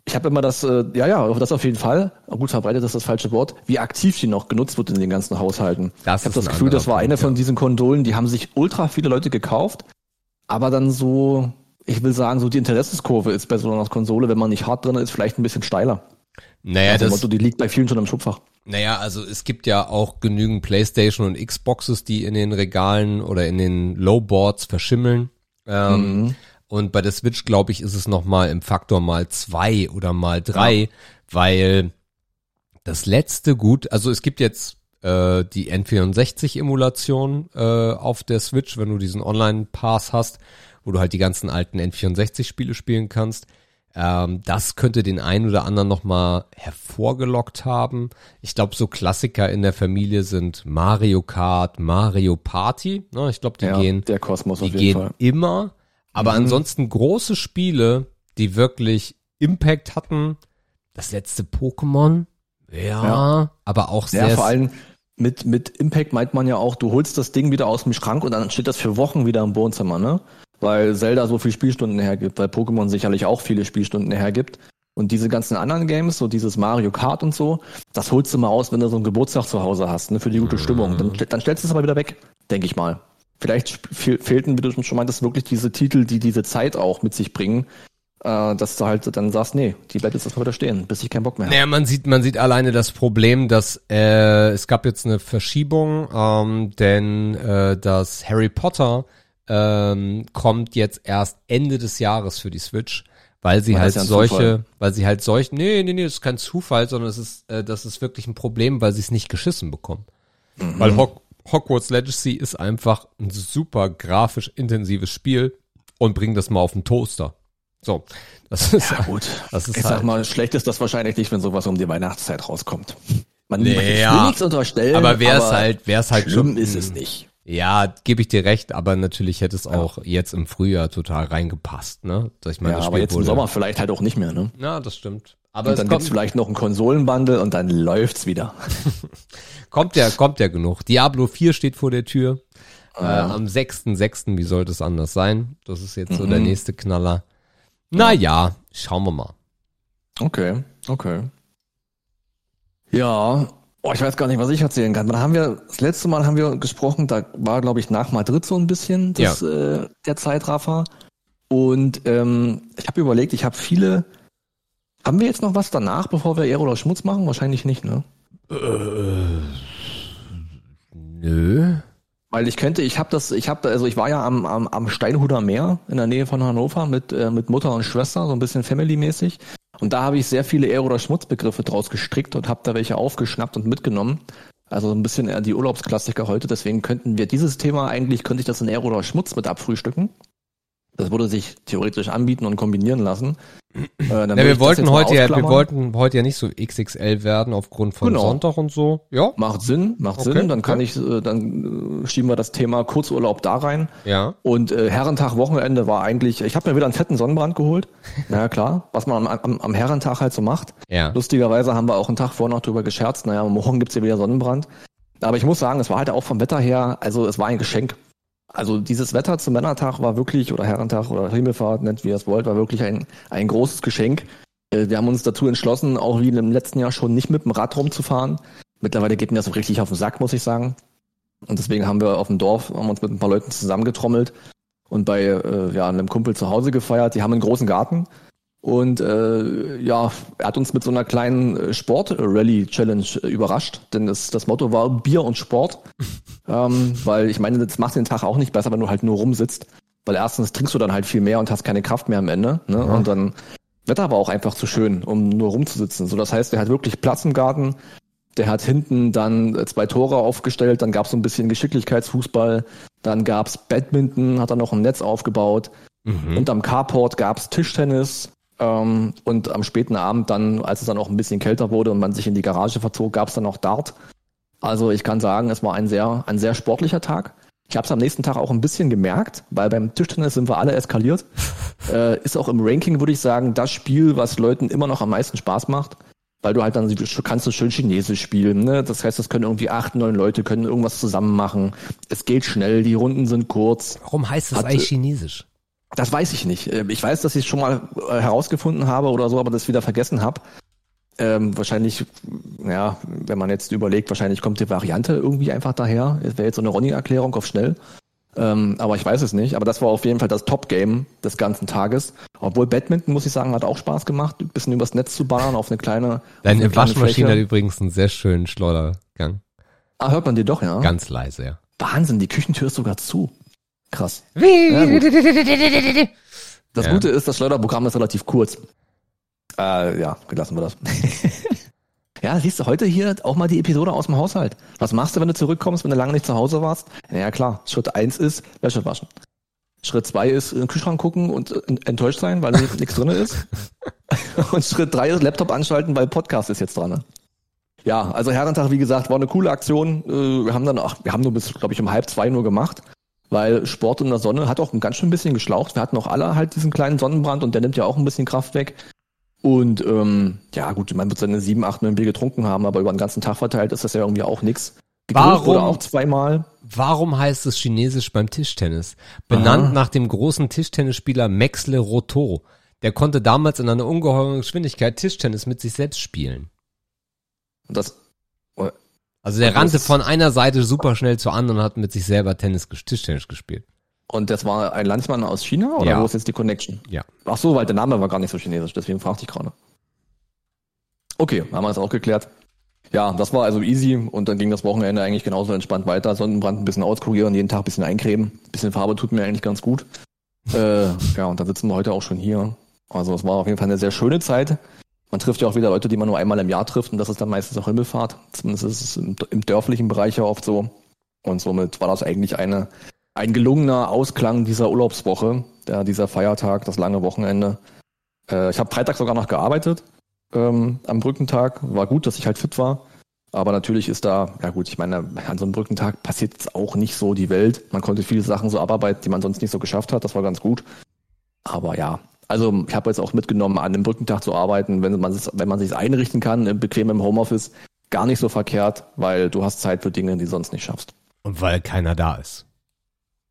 ich habe immer das, äh, ja, ja, das auf jeden Fall, gut verbreitet ist das falsche Wort, wie aktiv die noch genutzt wird in den ganzen Haushalten. Das ich habe das Gefühl, das war eine von diesen Kondolen, die haben sich ultra viele Leute gekauft, aber dann so, ich will sagen, so die Interessenskurve ist bei so einer Konsole, wenn man nicht hart drin ist, vielleicht ein bisschen steiler. Naja, also das, Motto, die liegt bei vielen schon im Schubfach. Naja, also es gibt ja auch genügend Playstation und Xboxes, die in den Regalen oder in den Lowboards verschimmeln. Ähm, mhm. Und bei der Switch, glaube ich, ist es nochmal im Faktor mal zwei oder mal drei, ja. weil das letzte gut, also es gibt jetzt äh, die N64-Emulation äh, auf der Switch, wenn du diesen Online-Pass hast, wo du halt die ganzen alten N64-Spiele spielen kannst. Ähm, das könnte den einen oder anderen nochmal hervorgelockt haben. Ich glaube, so Klassiker in der Familie sind Mario Kart, Mario Party. Ne? Ich glaube, die ja, gehen, der Kosmos die gehen Fall. immer. Aber mhm. ansonsten große Spiele, die wirklich Impact hatten. Das letzte Pokémon. Ja, ja, aber auch sehr. Ja, vor allem mit, mit Impact meint man ja auch, du holst das Ding wieder aus dem Schrank und dann steht das für Wochen wieder im Wohnzimmer, ne? Weil Zelda so viele Spielstunden hergibt, weil Pokémon sicherlich auch viele Spielstunden hergibt. Und diese ganzen anderen Games, so dieses Mario Kart und so, das holst du mal aus, wenn du so einen Geburtstag zu Hause hast, ne, für die gute mhm. Stimmung. Dann, dann stellst du es aber wieder weg, denke ich mal. Vielleicht fehlten, wie du schon meintest, wirklich diese Titel, die diese Zeit auch mit sich bringen, äh, dass du halt dann sagst, nee, die bleibt jetzt erstmal wieder stehen, bis ich keinen Bock mehr habe. Naja, man sieht, man sieht alleine das Problem, dass äh, es gab jetzt eine Verschiebung, ähm, denn äh, das Harry Potter ähm, kommt jetzt erst Ende des Jahres für die Switch weil sie halt ja solche, Zufall. weil sie halt solche, nee, nee, nee, das ist kein Zufall, sondern es ist, äh, das ist wirklich ein Problem, weil sie es nicht geschissen bekommen. Mhm. Weil Hock, Hogwarts Legacy ist einfach ein super grafisch intensives Spiel und bring das mal auf den Toaster. So, das ist ja, gut. Das ist ich halt sag mal, schlecht ist das wahrscheinlich nicht, wenn sowas um die Weihnachtszeit rauskommt. Man nee, will ja, nichts unterstellen, aber wäre es halt, wäre es halt schlimm schon, ist es nicht. Ja, gebe ich dir recht, aber natürlich hätte es auch jetzt im Frühjahr total reingepasst, ne? Dass ich meine, ja, aber jetzt wurde. im Sommer vielleicht halt auch nicht mehr, ne? Ja, das stimmt. Aber und dann gibt's vielleicht noch einen Konsolenbundle und dann läuft's wieder. kommt ja, kommt ja genug. Diablo 4 steht vor der Tür. Ah, äh, am 6.6., wie sollte es anders sein? Das ist jetzt mhm. so der mhm. nächste Knaller. Naja, schauen wir mal. Okay, okay. Ja, oh, ich weiß gar nicht, was ich erzählen kann. Dann haben wir, das letzte Mal haben wir gesprochen, da war, glaube ich, nach Madrid so ein bisschen das, ja. äh, der Zeitraffer. Und ähm, ich habe überlegt, ich habe viele. Haben wir jetzt noch was danach, bevor wir Ehre oder Schmutz machen? Wahrscheinlich nicht, ne? Nö. Weil ich könnte, ich habe das, ich habe, also ich war ja am, am, am Steinhuder Meer in der Nähe von Hannover mit, äh, mit Mutter und Schwester, so ein bisschen Family-mäßig. Und da habe ich sehr viele Aero- oder Schmutzbegriffe draus gestrickt und habe da welche aufgeschnappt und mitgenommen. Also ein bisschen eher die Urlaubsklassiker heute. Deswegen könnten wir dieses Thema eigentlich, könnte ich das in Aero oder Schmutz mit abfrühstücken. Das würde sich theoretisch anbieten und kombinieren lassen. Äh, ja, wir wollten heute ja, wir wollten heute ja nicht so XXL werden aufgrund von genau. Sonntag und so. Ja. Macht Sinn, macht okay, Sinn. Dann kann ich, äh, dann äh, schieben wir das Thema Kurzurlaub da rein. Ja. Und äh, Herrentag, Wochenende war eigentlich, ich habe mir wieder einen fetten Sonnenbrand geholt. naja, klar, was man am, am, am Herrentag halt so macht. Ja. Lustigerweise haben wir auch einen Tag vorher noch drüber gescherzt, naja, morgen gibt's ja wieder Sonnenbrand. Aber ich muss sagen, es war halt auch vom Wetter her, also es war ein Geschenk. Also dieses Wetter zum Männertag war wirklich, oder Herrentag oder Himmelfahrt, nennt wie ihr es wollt, war wirklich ein, ein großes Geschenk. Äh, wir haben uns dazu entschlossen, auch wie im letzten Jahr schon nicht mit dem Rad rumzufahren. Mittlerweile geht mir das so richtig auf den Sack, muss ich sagen. Und deswegen haben wir auf dem Dorf, haben uns mit ein paar Leuten zusammengetrommelt und bei äh, ja, einem Kumpel zu Hause gefeiert. Die haben einen großen Garten und äh, ja, er hat uns mit so einer kleinen äh, Sport-Rally-Challenge äh, überrascht, denn das, das Motto war Bier und Sport. ähm, weil ich meine, das macht den Tag auch nicht besser, wenn du halt nur rumsitzt. Weil erstens trinkst du dann halt viel mehr und hast keine Kraft mehr am Ende. Ne? Ja. Und dann Wetter aber auch einfach zu schön, um nur rumzusitzen. So, das heißt, er hat wirklich Platz im Garten. Der hat hinten dann zwei Tore aufgestellt, dann gab es so ein bisschen Geschicklichkeitsfußball, dann gab's Badminton, hat er noch ein Netz aufgebaut. Mhm. Und am Carport gab's Tischtennis, ähm, und am späten Abend dann, als es dann auch ein bisschen kälter wurde und man sich in die Garage verzog, gab es dann auch Dart. Also ich kann sagen, es war ein sehr, ein sehr sportlicher Tag. Ich habe es am nächsten Tag auch ein bisschen gemerkt, weil beim Tischtennis sind wir alle eskaliert. äh, ist auch im Ranking, würde ich sagen, das Spiel, was Leuten immer noch am meisten Spaß macht. Weil du halt dann kannst du schön Chinesisch spielen. Ne? Das heißt, es können irgendwie acht, neun Leute können irgendwas zusammen machen. Es geht schnell, die Runden sind kurz. Warum heißt das eigentlich Chinesisch? Das weiß ich nicht. Ähm, ich weiß, dass ich es schon mal äh, herausgefunden habe oder so, aber das wieder vergessen habe. Ähm, wahrscheinlich, ja, wenn man jetzt überlegt, wahrscheinlich kommt die Variante irgendwie einfach daher. Es wäre jetzt so eine Ronny-Erklärung auf schnell. Ähm, aber ich weiß es nicht. Aber das war auf jeden Fall das Top-Game des ganzen Tages. Obwohl Badminton, muss ich sagen, hat auch Spaß gemacht, ein bisschen übers Netz zu ballern auf eine kleine. Deine eine Waschmaschine hat übrigens einen sehr schönen Schleudergang. Ah, hört man dir doch, ja? Ganz leise, ja. Wahnsinn, die Küchentür ist sogar zu. Krass. Ja, das ja. Gute ist, das Schleuderprogramm ist relativ kurz. Äh, ja, lassen wir das. ja, siehst du, heute hier auch mal die Episode aus dem Haushalt. Was machst du, wenn du zurückkommst, wenn du lange nicht zu Hause warst? Ja klar, Schritt eins ist Wäsche waschen. Schritt zwei ist in den Kühlschrank gucken und enttäuscht sein, weil nichts drin ist. Und Schritt drei ist Laptop anschalten, weil Podcast ist jetzt dran. Ne? Ja, also Herrentag, wie gesagt, war eine coole Aktion. Äh, wir haben dann auch, wir haben nur bis, glaube ich, um halb zwei nur gemacht weil Sport in der Sonne hat auch ein ganz schön bisschen geschlaucht. Wir hatten auch alle halt diesen kleinen Sonnenbrand und der nimmt ja auch ein bisschen Kraft weg. Und ähm, ja gut, man wird seine sieben, acht, neun Bier getrunken haben, aber über den ganzen Tag verteilt ist das ja irgendwie auch nix. Warum, oder auch zweimal. Warum heißt es Chinesisch beim Tischtennis? Benannt Aha. nach dem großen Tischtennisspieler Maxle Roto. Der konnte damals in einer ungeheuren Geschwindigkeit Tischtennis mit sich selbst spielen. Das also der rannte von einer Seite super schnell zur anderen und hat mit sich selber Tennis, Tischtennis gespielt. Und das war ein Landsmann aus China oder ja. wo ist jetzt die Connection? Ja. Ach so, weil der Name war gar nicht so chinesisch, deswegen fragte ich gerade. Okay, haben wir das auch geklärt. Ja, das war also easy und dann ging das Wochenende eigentlich genauso entspannt weiter. Sonnenbrand ein bisschen auskurieren, jeden Tag ein bisschen eincremen. Ein bisschen Farbe tut mir eigentlich ganz gut. Äh, ja, und dann sitzen wir heute auch schon hier. Also es war auf jeden Fall eine sehr schöne Zeit. Man trifft ja auch wieder Leute, die man nur einmal im Jahr trifft und das ist dann meistens auch Himmelfahrt. Zumindest ist es im, im dörflichen Bereich ja oft so. Und somit war das eigentlich eine, ein gelungener Ausklang dieser Urlaubswoche, der, dieser Feiertag, das lange Wochenende. Äh, ich habe Freitag sogar noch gearbeitet ähm, am Brückentag. War gut, dass ich halt fit war. Aber natürlich ist da, ja gut, ich meine, an so einem Brückentag passiert jetzt auch nicht so die Welt. Man konnte viele Sachen so abarbeiten, die man sonst nicht so geschafft hat. Das war ganz gut. Aber ja, also ich habe jetzt auch mitgenommen, an einem Brückentag zu arbeiten, wenn man es, wenn sich einrichten kann, bequem im Homeoffice, gar nicht so verkehrt, weil du hast Zeit für Dinge, die du sonst nicht schaffst. Und weil keiner da ist.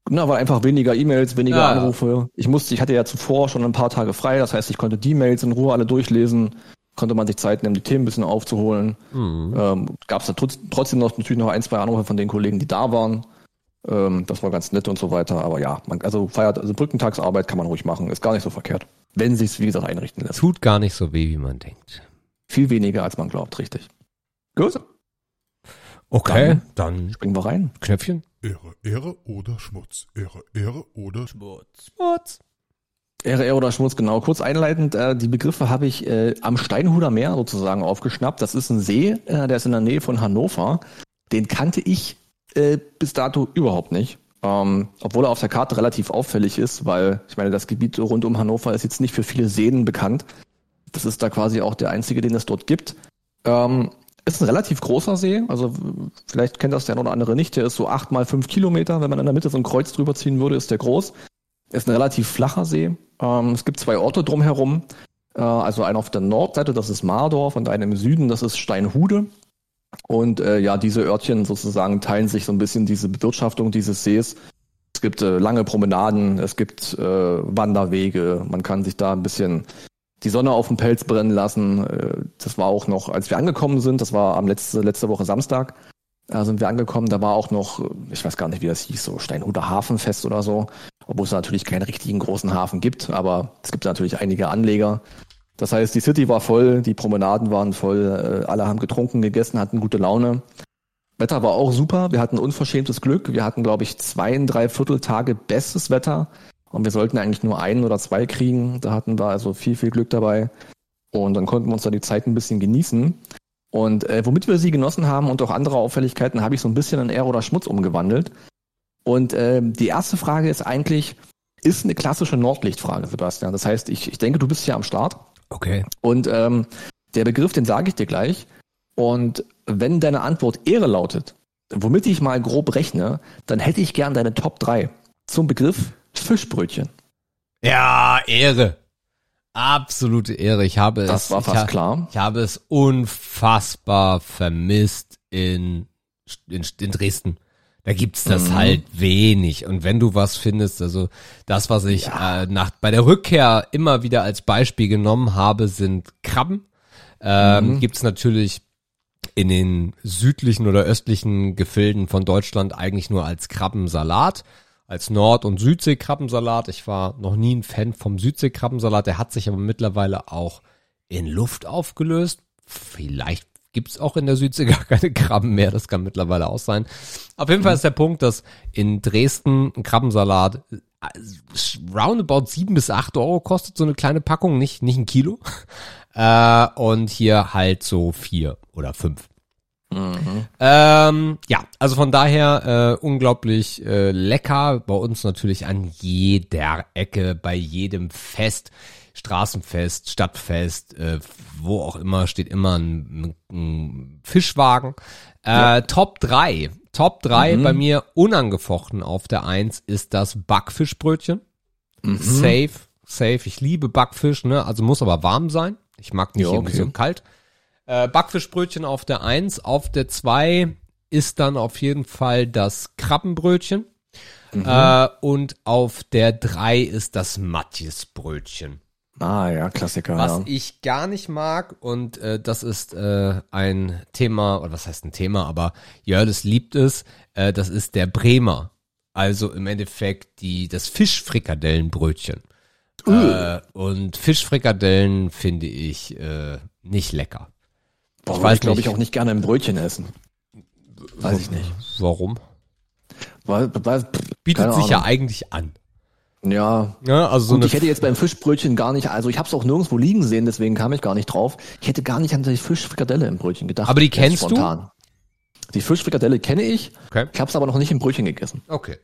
Na, weil einfach weniger E-Mails, weniger ja. Anrufe. Ich musste, ich hatte ja zuvor schon ein paar Tage frei, das heißt, ich konnte die Mails in Ruhe alle durchlesen, konnte man sich Zeit nehmen, die Themen ein bisschen aufzuholen. Mhm. Ähm, Gab es da trotzdem noch natürlich noch ein, zwei Anrufe von den Kollegen, die da waren. Ähm, das war ganz nett und so weiter. Aber ja, man, also feiert, also Brückentagsarbeit kann man ruhig machen. Ist gar nicht so verkehrt. Wenn sich's, wie gesagt, einrichten lässt. Tut gar nicht so weh, wie man denkt. Viel weniger, als man glaubt, richtig. Gut. Okay, dann Springen wir rein. Knöpfchen. Ehre, Ehre oder Schmutz. Ehre, Ehre oder Schmutz. Schmutz. Ehre, Ehre oder Schmutz, genau. Kurz einleitend, äh, die Begriffe habe ich äh, am Steinhuder Meer sozusagen aufgeschnappt. Das ist ein See, äh, der ist in der Nähe von Hannover. Den kannte ich äh, bis dato überhaupt nicht. Ähm, obwohl er auf der Karte relativ auffällig ist, weil ich meine, das Gebiet rund um Hannover ist jetzt nicht für viele Seen bekannt. Das ist da quasi auch der einzige, den es dort gibt. Ähm, ist ein relativ großer See, also vielleicht kennt das der eine oder andere nicht. Der ist so acht mal fünf Kilometer. Wenn man in der Mitte so ein Kreuz drüber ziehen würde, ist der groß. Ist ein relativ flacher See. Ähm, es gibt zwei Orte drumherum. Äh, also einen auf der Nordseite, das ist Mardorf, und einen im Süden, das ist Steinhude. Und äh, ja, diese Örtchen sozusagen teilen sich so ein bisschen diese Bewirtschaftung dieses Sees. Es gibt äh, lange Promenaden, es gibt äh, Wanderwege, man kann sich da ein bisschen die Sonne auf dem Pelz brennen lassen. Äh, das war auch noch, als wir angekommen sind, das war am letzte, letzte Woche Samstag, da sind wir angekommen, da war auch noch, äh, ich weiß gar nicht, wie das hieß, so Steinhuder Hafenfest oder so, obwohl es natürlich keinen richtigen großen Hafen gibt, aber es gibt natürlich einige Anleger. Das heißt, die City war voll, die Promenaden waren voll, äh, alle haben getrunken, gegessen, hatten gute Laune. Wetter war auch super, wir hatten unverschämtes Glück, wir hatten, glaube ich, zwei, drei Vierteltage bestes Wetter und wir sollten eigentlich nur einen oder zwei kriegen. Da hatten wir also viel, viel Glück dabei. Und dann konnten wir uns da die Zeit ein bisschen genießen. Und äh, womit wir sie genossen haben und auch andere Auffälligkeiten, habe ich so ein bisschen in Ehre oder Schmutz umgewandelt. Und äh, die erste Frage ist eigentlich, ist eine klassische Nordlichtfrage, Sebastian. Das heißt, ich, ich denke, du bist hier am Start. Okay. Und ähm, der Begriff, den sage ich dir gleich. Und wenn deine Antwort Ehre lautet, womit ich mal grob rechne, dann hätte ich gern deine Top 3 zum Begriff Fischbrötchen. Ja, Ehre. Absolute Ehre. Ich habe Das es. war ich, fast ha- klar. Ich habe es unfassbar vermisst in, in, in Dresden. Da gibt's das Mhm. halt wenig. Und wenn du was findest, also das, was ich äh, nach bei der Rückkehr immer wieder als Beispiel genommen habe, sind Krabben. Ähm, Mhm. Gibt's natürlich in den südlichen oder östlichen Gefilden von Deutschland eigentlich nur als Krabbensalat, als Nord- und Südseekrabbensalat. Ich war noch nie ein Fan vom Südseekrabbensalat, der hat sich aber mittlerweile auch in Luft aufgelöst. Vielleicht gibt's auch in der Südsee gar keine Krabben mehr, das kann mittlerweile auch sein. Auf jeden Fall ist der Punkt, dass in Dresden ein Krabbensalat äh, roundabout sieben bis acht Euro kostet, so eine kleine Packung, nicht, nicht ein Kilo. Äh, und hier halt so vier oder fünf. Ähm, ja, also von daher äh, unglaublich äh, lecker. Bei uns natürlich an jeder Ecke, bei jedem Fest, Straßenfest, Stadtfest, äh, wo auch immer, steht immer ein, ein Fischwagen. Äh, Top 3. Top 3 bei mir unangefochten auf der 1 ist das Backfischbrötchen. Safe, safe. Ich liebe Backfisch, ne? Also muss aber warm sein. Ich mag nicht Ja, irgendwie okay. so kalt. Äh, Backfischbrötchen auf der 1. Auf der 2 ist dann auf jeden Fall das Krabbenbrötchen. Äh, und auf der 3 ist das Matjesbrötchen. Ah ja, Klassiker. Was ja. ich gar nicht mag, und äh, das ist äh, ein Thema, oder was heißt ein Thema, aber Jörles liebt es, äh, das ist der Bremer. Also im Endeffekt die, das Fischfrikadellenbrötchen. Äh, und Fischfrikadellen finde ich äh, nicht lecker. Boah, ich ich weiß glaube ich, auch nicht gerne ein Brötchen essen. Weiß ich nicht. Warum? Weil, weil, Bietet keine sich ja Ahnung. eigentlich an. Ja. Ja, also so Und eine ich hätte jetzt beim Fischbrötchen gar nicht, also ich habe es auch nirgendwo liegen sehen, deswegen kam ich gar nicht drauf. Ich hätte gar nicht an die Fischfrikadelle im Brötchen gedacht. Aber die kennst du? spontan. Die Fischfrikadelle kenne ich. Okay. Ich habe es aber noch nicht im Brötchen gegessen. Okay.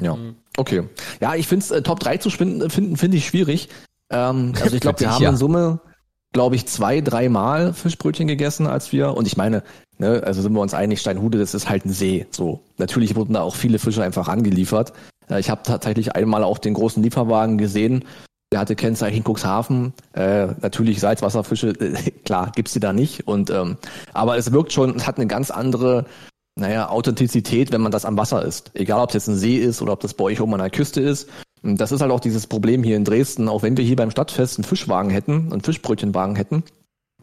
Ja. Mhm. Okay. Ja, ich finde es äh, Top 3 zu finden, finde ich schwierig. Ähm, also ich glaube, wir haben ja. in Summe, glaube ich, zwei, dreimal Fischbrötchen gegessen, als wir. Und ich meine, ne, also sind wir uns einig, Steinhude, das ist halt ein See. So, natürlich wurden da auch viele Fische einfach angeliefert. Äh, ich habe tatsächlich einmal auch den großen Lieferwagen gesehen. Der hatte Kennzeichen Cuxhaven. Äh, natürlich Salzwasserfische, äh, klar, gibt's die da nicht. Und ähm, aber es wirkt schon, es hat eine ganz andere naja, Authentizität, wenn man das am Wasser ist. Egal, ob es jetzt ein See ist oder ob das bei euch oben an der Küste ist. Und das ist halt auch dieses Problem hier in Dresden. Auch wenn wir hier beim Stadtfest einen Fischwagen hätten, einen Fischbrötchenwagen hätten,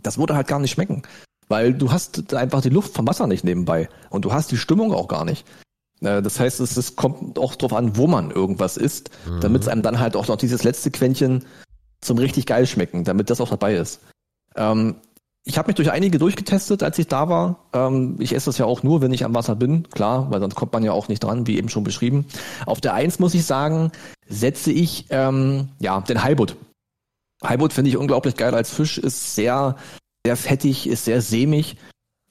das würde halt gar nicht schmecken. Weil du hast einfach die Luft vom Wasser nicht nebenbei. Und du hast die Stimmung auch gar nicht. Äh, Das heißt, es, es kommt auch drauf an, wo man irgendwas isst, damit es einem dann halt auch noch dieses letzte Quäntchen zum richtig geil schmecken, damit das auch dabei ist. Ähm, ich habe mich durch einige durchgetestet, als ich da war. Ähm, ich esse das ja auch nur, wenn ich am Wasser bin, klar, weil sonst kommt man ja auch nicht dran, wie eben schon beschrieben. Auf der Eins muss ich sagen, setze ich ähm, ja den Halbut. Halbut finde ich unglaublich geil als Fisch, ist sehr, sehr fettig, ist sehr sämig.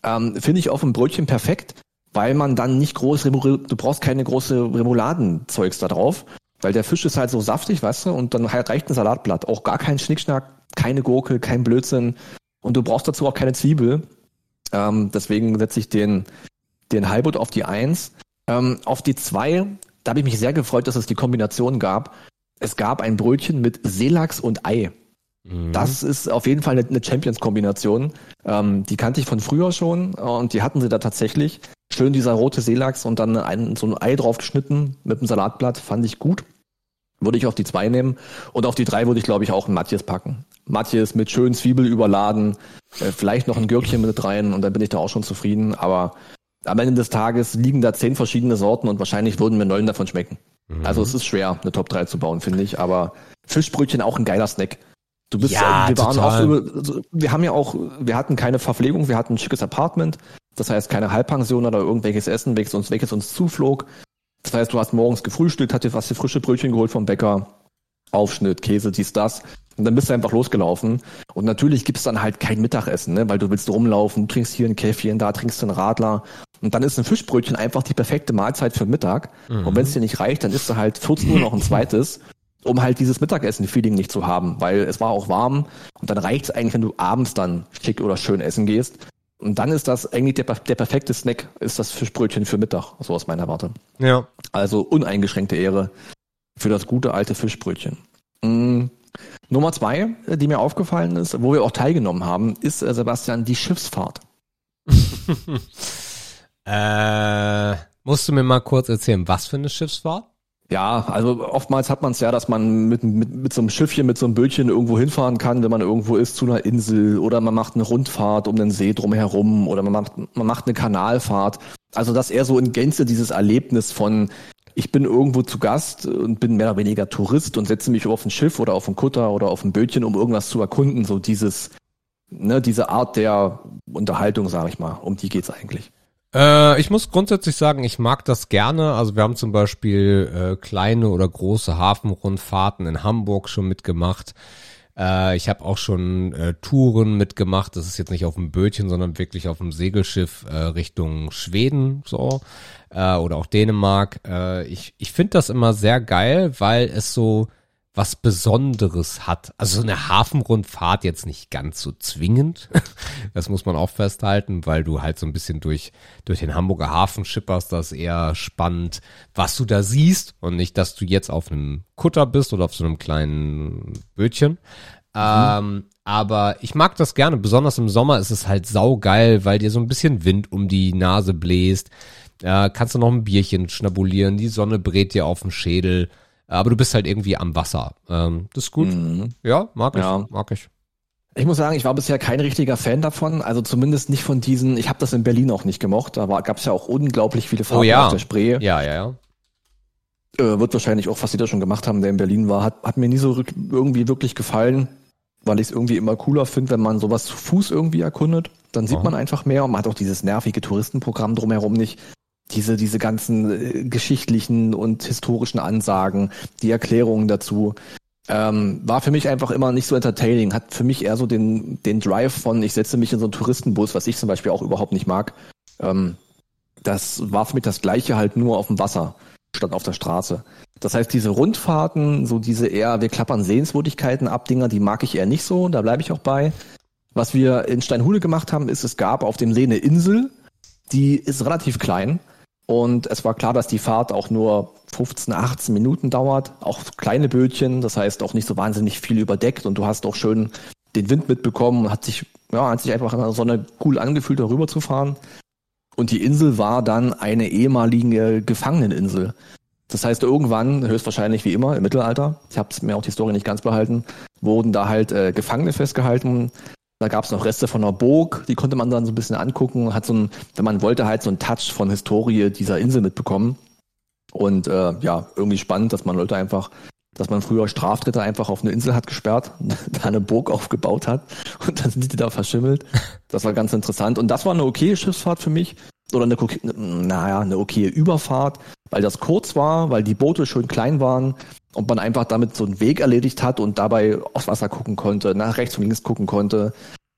Ähm, finde ich auf dem Brötchen perfekt, weil man dann nicht groß, du brauchst keine große Remouladenzeugs da drauf, weil der Fisch ist halt so saftig, weißt du, und dann halt reicht ein Salatblatt. Auch gar kein Schnickschnack, keine Gurke, kein Blödsinn. Und du brauchst dazu auch keine Zwiebel. Ähm, deswegen setze ich den, den Halbut auf die Eins. Ähm, auf die Zwei, da habe ich mich sehr gefreut, dass es die Kombination gab. Es gab ein Brötchen mit Seelachs und Ei. Mhm. Das ist auf jeden Fall eine, eine Champions-Kombination. Ähm, die kannte ich von früher schon und die hatten sie da tatsächlich. Schön dieser rote Seelachs und dann ein, so ein Ei drauf geschnitten mit einem Salatblatt, fand ich gut. Würde ich auf die zwei nehmen. Und auf die drei würde ich, glaube ich, auch ein Matthias packen. Matthias mit schönen Zwiebel überladen, äh, vielleicht noch ein Gürkchen mit rein und dann bin ich da auch schon zufrieden. Aber am Ende des Tages liegen da zehn verschiedene Sorten und wahrscheinlich würden mir neun davon schmecken. Mhm. Also es ist schwer, eine Top 3 zu bauen, finde ich. Aber Fischbrötchen auch ein geiler Snack. Du bist, ja, wir waren auch, wir haben ja auch, wir hatten keine Verpflegung, wir hatten ein schickes Apartment. Das heißt keine Halbpension oder irgendwelches Essen, welches uns, welches uns zuflog. Das heißt, du hast morgens gefrühstückt, hast dir was frische Brötchen geholt vom Bäcker, Aufschnitt, Käse, dies, das. Und dann bist du einfach losgelaufen. Und natürlich gibt's dann halt kein Mittagessen, ne? weil du willst rumlaufen, du trinkst hier ein Käffchen, da trinkst du einen Radler. Und dann ist ein Fischbrötchen einfach die perfekte Mahlzeit für Mittag. Mhm. Und wenn es dir nicht reicht, dann isst du halt 14 Uhr noch ein zweites, um halt dieses Mittagessen-Feeling nicht zu haben, weil es war auch warm. Und dann reicht's eigentlich, wenn du abends dann schick oder schön essen gehst. Und dann ist das eigentlich der, der perfekte Snack, ist das Fischbrötchen für Mittag, so aus meiner Warte. Ja. Also uneingeschränkte Ehre für das gute alte Fischbrötchen. Mhm. Nummer zwei, die mir aufgefallen ist, wo wir auch teilgenommen haben, ist, äh, Sebastian, die Schiffsfahrt. äh, musst du mir mal kurz erzählen, was für eine Schiffsfahrt? Ja, also oftmals hat man es ja, dass man mit, mit, mit so einem Schiffchen, mit so einem Bötchen irgendwo hinfahren kann, wenn man irgendwo ist, zu einer Insel oder man macht eine Rundfahrt um den See drumherum oder man macht, man macht eine Kanalfahrt. Also dass eher so in Gänze dieses Erlebnis von ich bin irgendwo zu Gast und bin mehr oder weniger Tourist und setze mich auf ein Schiff oder auf ein Kutter oder auf ein Bötchen, um irgendwas zu erkunden. So dieses, ne, diese Art der Unterhaltung, sage ich mal. Um die geht's eigentlich. Äh, ich muss grundsätzlich sagen, ich mag das gerne. Also wir haben zum Beispiel äh, kleine oder große Hafenrundfahrten in Hamburg schon mitgemacht. Äh, ich habe auch schon äh, Touren mitgemacht. Das ist jetzt nicht auf dem Bötchen, sondern wirklich auf dem Segelschiff äh, Richtung Schweden so äh, oder auch Dänemark. Äh, ich ich finde das immer sehr geil, weil es so was Besonderes hat. Also so eine Hafenrundfahrt jetzt nicht ganz so zwingend. Das muss man auch festhalten, weil du halt so ein bisschen durch, durch den Hamburger Hafen schipperst. Das ist eher spannend, was du da siehst und nicht, dass du jetzt auf einem Kutter bist oder auf so einem kleinen Bötchen. Mhm. Ähm, aber ich mag das gerne. Besonders im Sommer ist es halt saugeil, weil dir so ein bisschen Wind um die Nase bläst. Äh, kannst du noch ein Bierchen schnabulieren. Die Sonne brät dir auf den Schädel aber du bist halt irgendwie am Wasser. Ähm, das ist gut. Mhm. Ja, mag ich, ja. mag ich. Ich muss sagen, ich war bisher kein richtiger Fan davon, also zumindest nicht von diesen, ich habe das in Berlin auch nicht gemocht, da gab es ja auch unglaublich viele Fahrten oh, ja. auf der Spree. Ja, ja, ja. Äh, wird wahrscheinlich auch, was sie da schon gemacht haben, der in Berlin war, hat, hat mir nie so irgendwie wirklich gefallen, weil ich es irgendwie immer cooler finde, wenn man sowas zu Fuß irgendwie erkundet. Dann sieht oh. man einfach mehr und man hat auch dieses nervige Touristenprogramm drumherum nicht diese, diese ganzen äh, geschichtlichen und historischen Ansagen, die Erklärungen dazu, ähm, war für mich einfach immer nicht so entertaining, hat für mich eher so den, den Drive von, ich setze mich in so einen Touristenbus, was ich zum Beispiel auch überhaupt nicht mag. Ähm, das war für mich das Gleiche halt nur auf dem Wasser statt auf der Straße. Das heißt, diese Rundfahrten, so diese eher, wir klappern Sehenswürdigkeiten ab, Dinger, die mag ich eher nicht so, da bleibe ich auch bei. Was wir in Steinhude gemacht haben, ist, es gab auf dem See eine Insel, die ist relativ klein und es war klar, dass die Fahrt auch nur 15, 18 Minuten dauert. Auch kleine Bötchen, das heißt auch nicht so wahnsinnig viel überdeckt. Und du hast auch schön den Wind mitbekommen. Hat sich, ja, hat sich einfach in der Sonne cool angefühlt, darüber zu fahren. Und die Insel war dann eine ehemalige Gefangeneninsel. Das heißt, irgendwann, höchstwahrscheinlich wie immer im Mittelalter, ich habe mir auch die Story nicht ganz behalten, wurden da halt äh, Gefangene festgehalten, da gab es noch Reste von einer Burg, die konnte man dann so ein bisschen angucken. Hat so ein, wenn man wollte, halt so einen Touch von Historie dieser Insel mitbekommen. Und äh, ja, irgendwie spannend, dass man Leute einfach dass man früher Straftritte einfach auf eine Insel hat gesperrt, da eine Burg aufgebaut hat und dann sind die da verschimmelt. Das war ganz interessant. Und das war eine okaye Schiffsfahrt für mich. Oder eine, naja, eine okaye Überfahrt, weil das kurz war, weil die Boote schön klein waren und man einfach damit so einen Weg erledigt hat und dabei aufs Wasser gucken konnte, nach rechts und links gucken konnte.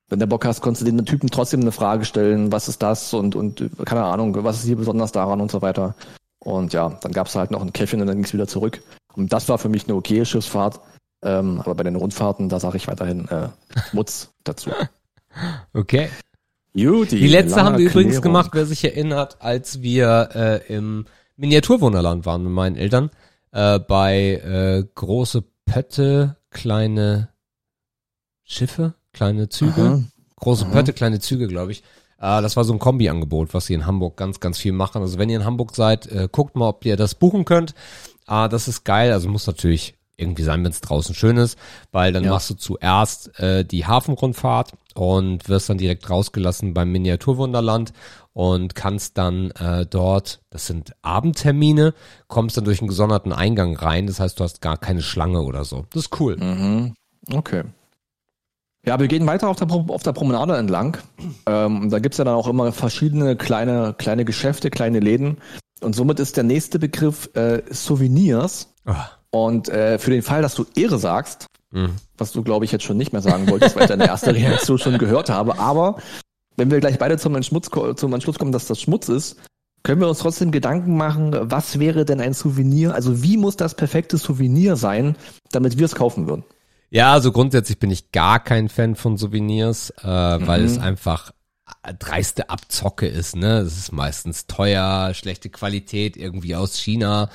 Wenn der Bock hast, konntest du den Typen trotzdem eine Frage stellen, was ist das und, und keine Ahnung, was ist hier besonders daran und so weiter. Und ja, dann gab es halt noch ein Käffchen und dann ging es wieder zurück. Und das war für mich eine okaye Schiffsfahrt. Ähm, aber bei den Rundfahrten, da sage ich weiterhin äh, Schmutz dazu. Okay. Juti, Die letzte haben wir übrigens Erklärung. gemacht, wer sich erinnert, als wir äh, im Miniaturwunderland waren mit meinen Eltern. Äh, bei äh, große Pötte, kleine Schiffe, kleine Züge. Aha. Große Aha. Pötte, kleine Züge, glaube ich. Äh, das war so ein Kombi-Angebot, was sie in Hamburg ganz, ganz viel machen. Also wenn ihr in Hamburg seid, äh, guckt mal, ob ihr das buchen könnt. Ah, das ist geil. Also muss natürlich irgendwie sein, wenn es draußen schön ist, weil dann Ja. machst du zuerst äh, die Hafenrundfahrt und wirst dann direkt rausgelassen beim Miniaturwunderland und kannst dann äh, dort, das sind Abendtermine, kommst dann durch einen gesonderten Eingang rein. Das heißt, du hast gar keine Schlange oder so. Das ist cool. Mhm. Okay. Ja, wir gehen weiter auf der, auf der Promenade entlang. Ähm, da gibt's ja dann auch immer verschiedene kleine, kleine Geschäfte, kleine Läden. Und somit ist der nächste Begriff äh, Souvenirs. Ah, Und äh, für den Fall, dass du Ehre sagst, mhm. was du, glaube ich, jetzt schon nicht mehr sagen wolltest, weil ich deine erste Reaktion schon gehört habe, aber wenn wir gleich beide zum Entschmutz, zum Entschluss kommen, dass das Schmutz ist, können wir uns trotzdem Gedanken machen, was wäre denn ein Souvenir? Also wie muss das perfekte Souvenir sein, damit wir es kaufen würden? Ja, also grundsätzlich bin ich gar kein Fan von Souvenirs, äh, weil Mhm. es einfach dreiste Abzocke ist, ne? Es ist meistens teuer, schlechte Qualität, irgendwie aus China.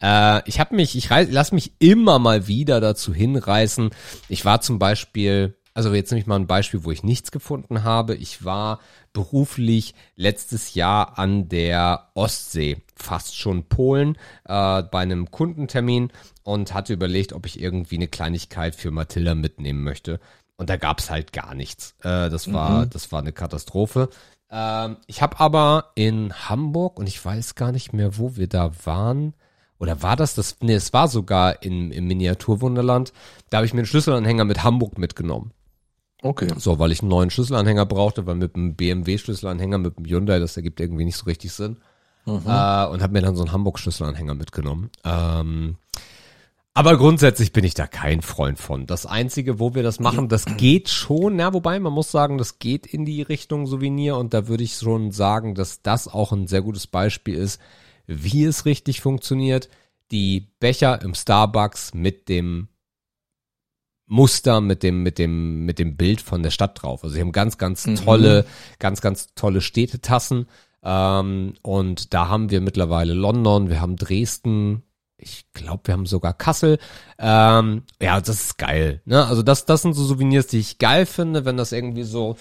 Äh, ich habe mich, ich reiß, lass mich immer mal wieder dazu hinreißen. Ich war zum Beispiel, also jetzt nehme ich mal ein Beispiel, wo ich nichts gefunden habe. Ich war beruflich letztes Jahr an der Ostsee, fast schon Polen, äh, bei einem Kundentermin und hatte überlegt, ob ich irgendwie eine Kleinigkeit für Mathilda mitnehmen möchte. Und da gab's halt gar nichts. Äh, das war, das war eine Katastrophe. Ähm, ich habe aber in Hamburg und ich weiß gar nicht mehr, wo wir da waren. Oder war das das? Nee, es war sogar in, im Miniaturwunderland. Da habe ich mir einen Schlüsselanhänger mit Hamburg mitgenommen. Okay. So, weil ich einen neuen Schlüsselanhänger brauchte, weil mit einem BMW-Schlüsselanhänger, mit dem Hyundai, das ergibt irgendwie nicht so richtig Sinn. Äh, und habe mir dann so einen Hamburg-Schlüsselanhänger mitgenommen. Ähm, aber grundsätzlich bin ich da kein Freund von. Das Einzige, wo wir das machen, das geht schon, ja, wobei man muss sagen, das geht in die Richtung Souvenir und da würde ich schon sagen, dass das auch ein sehr gutes Beispiel ist, wie es richtig funktioniert. Die Becher im Starbucks mit dem Muster, mit dem, mit dem, mit dem Bild von der Stadt drauf. Also sie haben ganz, ganz Mhm. tolle, ganz, ganz tolle Städtetassen. Ähm, und da haben wir mittlerweile London, wir haben Dresden, ich glaube, wir haben sogar Kassel. Ähm, ja, das ist geil. Ne? Also das, das sind so Souvenirs, die ich geil finde, wenn das irgendwie so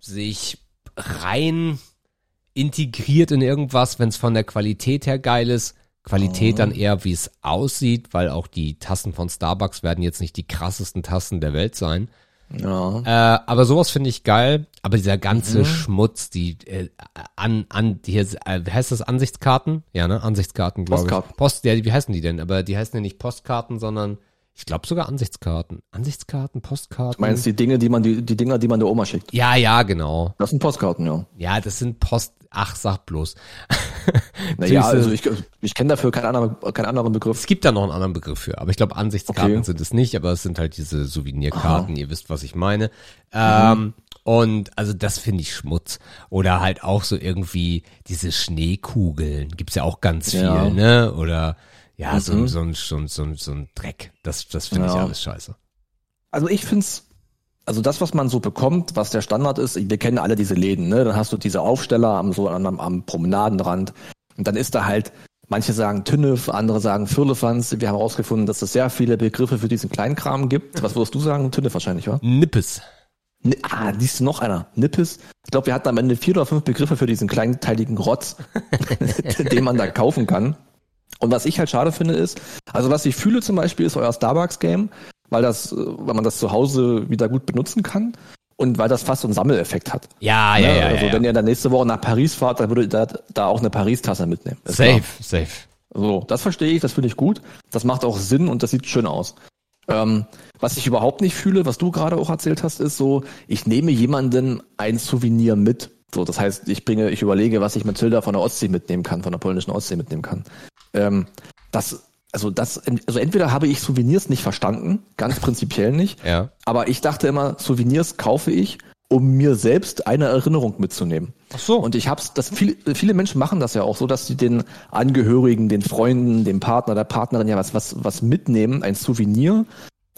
sich rein integriert in irgendwas, wenn es von der Qualität her geil ist. Qualität dann eher, wie es aussieht, weil auch die Tassen von Starbucks werden jetzt nicht die krassesten Tassen der Welt sein. Ja. Äh, aber sowas finde ich geil. Aber dieser ganze Schmutz, die äh, an an hier äh, heißt das Ansichtskarten? Ja, ne, Ansichtskarten, glaube ich. Postkarten. Post, ja, wie heißen die denn? Aber die heißen ja nicht Postkarten, sondern ich glaube sogar Ansichtskarten. Ansichtskarten, Postkarten. Du meinst die Dinge, die man, die, die Dinger, die man der Oma schickt. ja, ja, genau. Das sind Postkarten, ja. Ja, das sind Post. Ach, sag bloß. Naja, also ich, ich kenne dafür keinen anderen, keinen anderen Begriff. Es gibt da noch einen anderen Begriff für, aber ich glaube, Ansichtskarten Okay. sind es nicht, aber es sind halt diese Souvenirkarten, ihr wisst, was ich meine. Ähm, und also das finde ich Schmutz. Oder halt auch so irgendwie diese Schneekugeln, gibt's ja auch ganz viel, Ja. ne? Oder ja, so, Mhm. so, ein, so, ein- so, ein- so ein Dreck. Das, das finde ich Ja. alles scheiße. Also ich find's, also das, was man so bekommt, was der Standard ist, wir kennen alle diese Läden, ne? Dann hast du diese Aufsteller am so am, am Promenadenrand und dann ist da halt, manche sagen Tünnef, andere sagen Firlefanz. Wir haben herausgefunden, dass es sehr viele Begriffe für diesen Kleinkram gibt. Was würdest du sagen? Tünnef wahrscheinlich, wa? Nippes. Ni- Ah, siehst du noch einer. Nippes. Ich glaube, wir hatten am Ende vier oder fünf Begriffe für diesen kleinteiligen Rotz, den man da kaufen kann. Und was ich halt schade finde ist, also was ich fühle zum Beispiel ist euer Starbucks-Game, weil das, äh, weil man das zu Hause wieder gut benutzen kann und weil das fast so einen Sammeleffekt hat. Ja, ja, Ne? ja. also ja, wenn ja. ihr dann nächste Woche nach Paris fahrt, dann würdet ihr da, da auch eine Paris-Tasse mitnehmen. Ist Safe, safe. So, das verstehe ich, das finde ich gut. Das macht auch Sinn und das sieht schön aus. Ähm, was ich überhaupt nicht fühle, was du gerade auch erzählt hast, ist so, ich nehme jemanden ein Souvenir mit. So, das heißt, ich bringe, ich überlege, was ich Matilda von der Ostsee mitnehmen kann, von der polnischen Ostsee mitnehmen kann. Ähm, das, also das, also entweder habe ich Souvenirs nicht verstanden, ganz prinzipiell nicht, Ja. aber ich dachte immer, Souvenirs kaufe ich, um mir selbst eine Erinnerung mitzunehmen. Ach so. Und ich hab's, das viele, viele Menschen machen das ja auch so, dass sie den Angehörigen, den Freunden, dem Partner, der Partnerin ja was, was, was mitnehmen, ein Souvenir.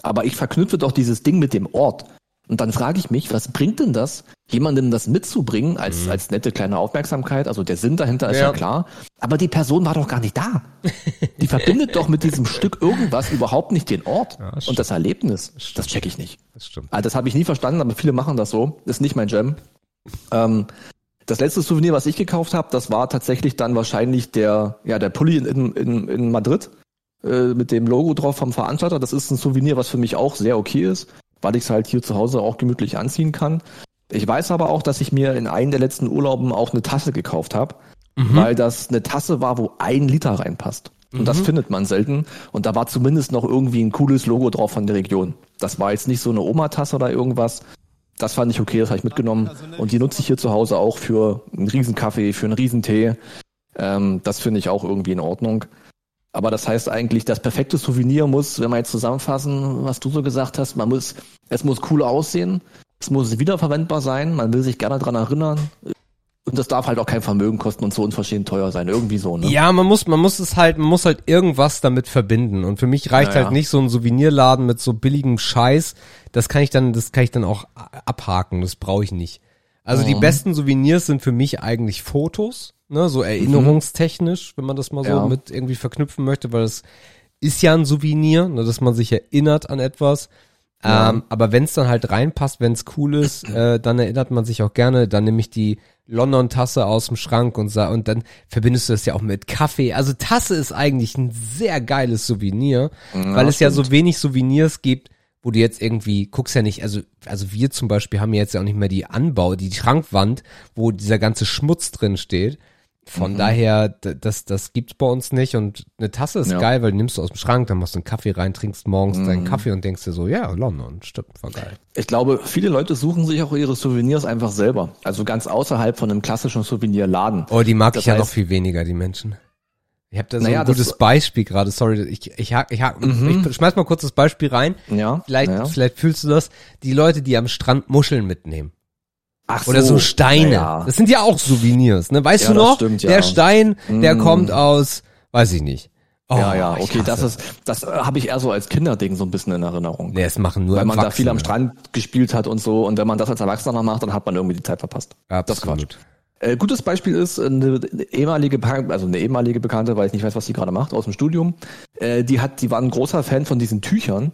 Aber ich verknüpfe doch dieses Ding mit dem Ort. Und dann frage ich mich, was bringt denn das, jemandem das mitzubringen als, als nette kleine Aufmerksamkeit? Also der Sinn dahinter ist ja. Ja. klar. Aber die Person war doch gar nicht da. Die verbindet doch mit diesem Stück irgendwas überhaupt nicht den Ort Ja, das und das Erlebnis. Das check ich nicht. das stimmt. Also das habe ich nie verstanden, aber viele machen das so. Ist nicht mein Jam. Ähm, das letzte Souvenir, was ich gekauft habe, das war tatsächlich dann wahrscheinlich der, ja, der Pulli in, in, in Madrid äh, mit dem Logo drauf vom Veranstalter. Das ist ein Souvenir, was für mich auch sehr okay ist, weil ich es halt hier zu Hause auch gemütlich anziehen kann. Ich weiß aber auch, dass ich mir in einem der letzten Urlauben auch eine Tasse gekauft habe, weil das eine Tasse war, wo ein Liter reinpasst. Und das findet man selten. Und da war zumindest noch irgendwie ein cooles Logo drauf von der Region. Das war jetzt nicht so eine Oma-Tasse oder irgendwas. Das fand ich okay, das habe ich mitgenommen. Und die nutze ich hier zu Hause auch für einen Riesenkaffee, für einen Riesentee. Ähm, das finde ich auch irgendwie in Ordnung. Aber das heißt eigentlich, das perfekte Souvenir muss, wenn wir jetzt zusammenfassen, was du so gesagt hast, man muss, es muss cool aussehen, es muss wiederverwendbar sein, man will sich gerne dran erinnern. Und das darf halt auch kein Vermögen kosten und so unverschämt teuer sein. Irgendwie so, ne? Ja, man muss, man muss es halt, man muss halt irgendwas damit verbinden. Und für mich reicht Ja, ja. halt nicht so ein Souvenirladen mit so billigem Scheiß. Das kann ich dann, das kann ich dann auch abhaken. Das brauche ich nicht. Also die Mhm. besten Souvenirs sind für mich eigentlich Fotos, ne, so erinnerungstechnisch, wenn man das mal so Ja. mit irgendwie verknüpfen möchte, weil das ist ja ein Souvenir, ne, dass man sich erinnert an etwas. Ja. Ähm, aber wenn es dann halt reinpasst, wenn es cool ist, äh, dann erinnert man sich auch gerne. Dann nehme ich die London-Tasse aus dem Schrank und, und dann verbindest du das ja auch mit Kaffee. Also Tasse ist eigentlich ein sehr geiles Souvenir, weil es ja so wenig Souvenirs gibt, wo du jetzt irgendwie, guckst ja nicht, also, also wir zum Beispiel haben ja jetzt ja auch nicht mehr die Anbau, die Schrankwand, wo dieser ganze Schmutz drin steht. Von Mhm. daher, das, das gibt's bei uns nicht und eine Tasse ist Ja. geil, weil die nimmst du aus dem Schrank, dann machst du einen Kaffee rein, trinkst morgens deinen Mhm. Kaffee und denkst dir so, ja, London, stimmt, war geil. Ich glaube, viele Leute suchen sich auch ihre Souvenirs einfach selber. Also ganz außerhalb von einem klassischen Souvenirladen. Oh, die mag Das ich ja noch viel weniger, die Menschen. Ich habe da so Naja, ein gutes Beispiel gerade, sorry, ich, ich, ich, hack- Mhm. ich schmeiß mal kurz das Beispiel rein. Ja. Vielleicht, ja. vielleicht fühlst du das. Die Leute, die am Strand Muscheln mitnehmen. Ach Oder so Steine. Ja. Das sind ja auch Souvenirs, ne? Weißt Ja, du das noch? stimmt, ja. Der Stein, der Mm. kommt aus, weiß ich nicht. Oh, ja, ja, okay, das ist, das äh, habe ich eher so als Kinderding so ein bisschen in Erinnerung. Nee, es machen nur weil man da viel am. Strand gespielt hat und so. Und wenn man das als Erwachsener macht, dann hat man irgendwie die Zeit verpasst. Das ist Quatsch. Absolut. Äh, gutes Beispiel ist eine ehemalige, Be- also eine ehemalige Bekannte, weil ich nicht weiß, was sie gerade macht, aus dem Studium. Äh, die hat, die war ein großer Fan von diesen Tüchern.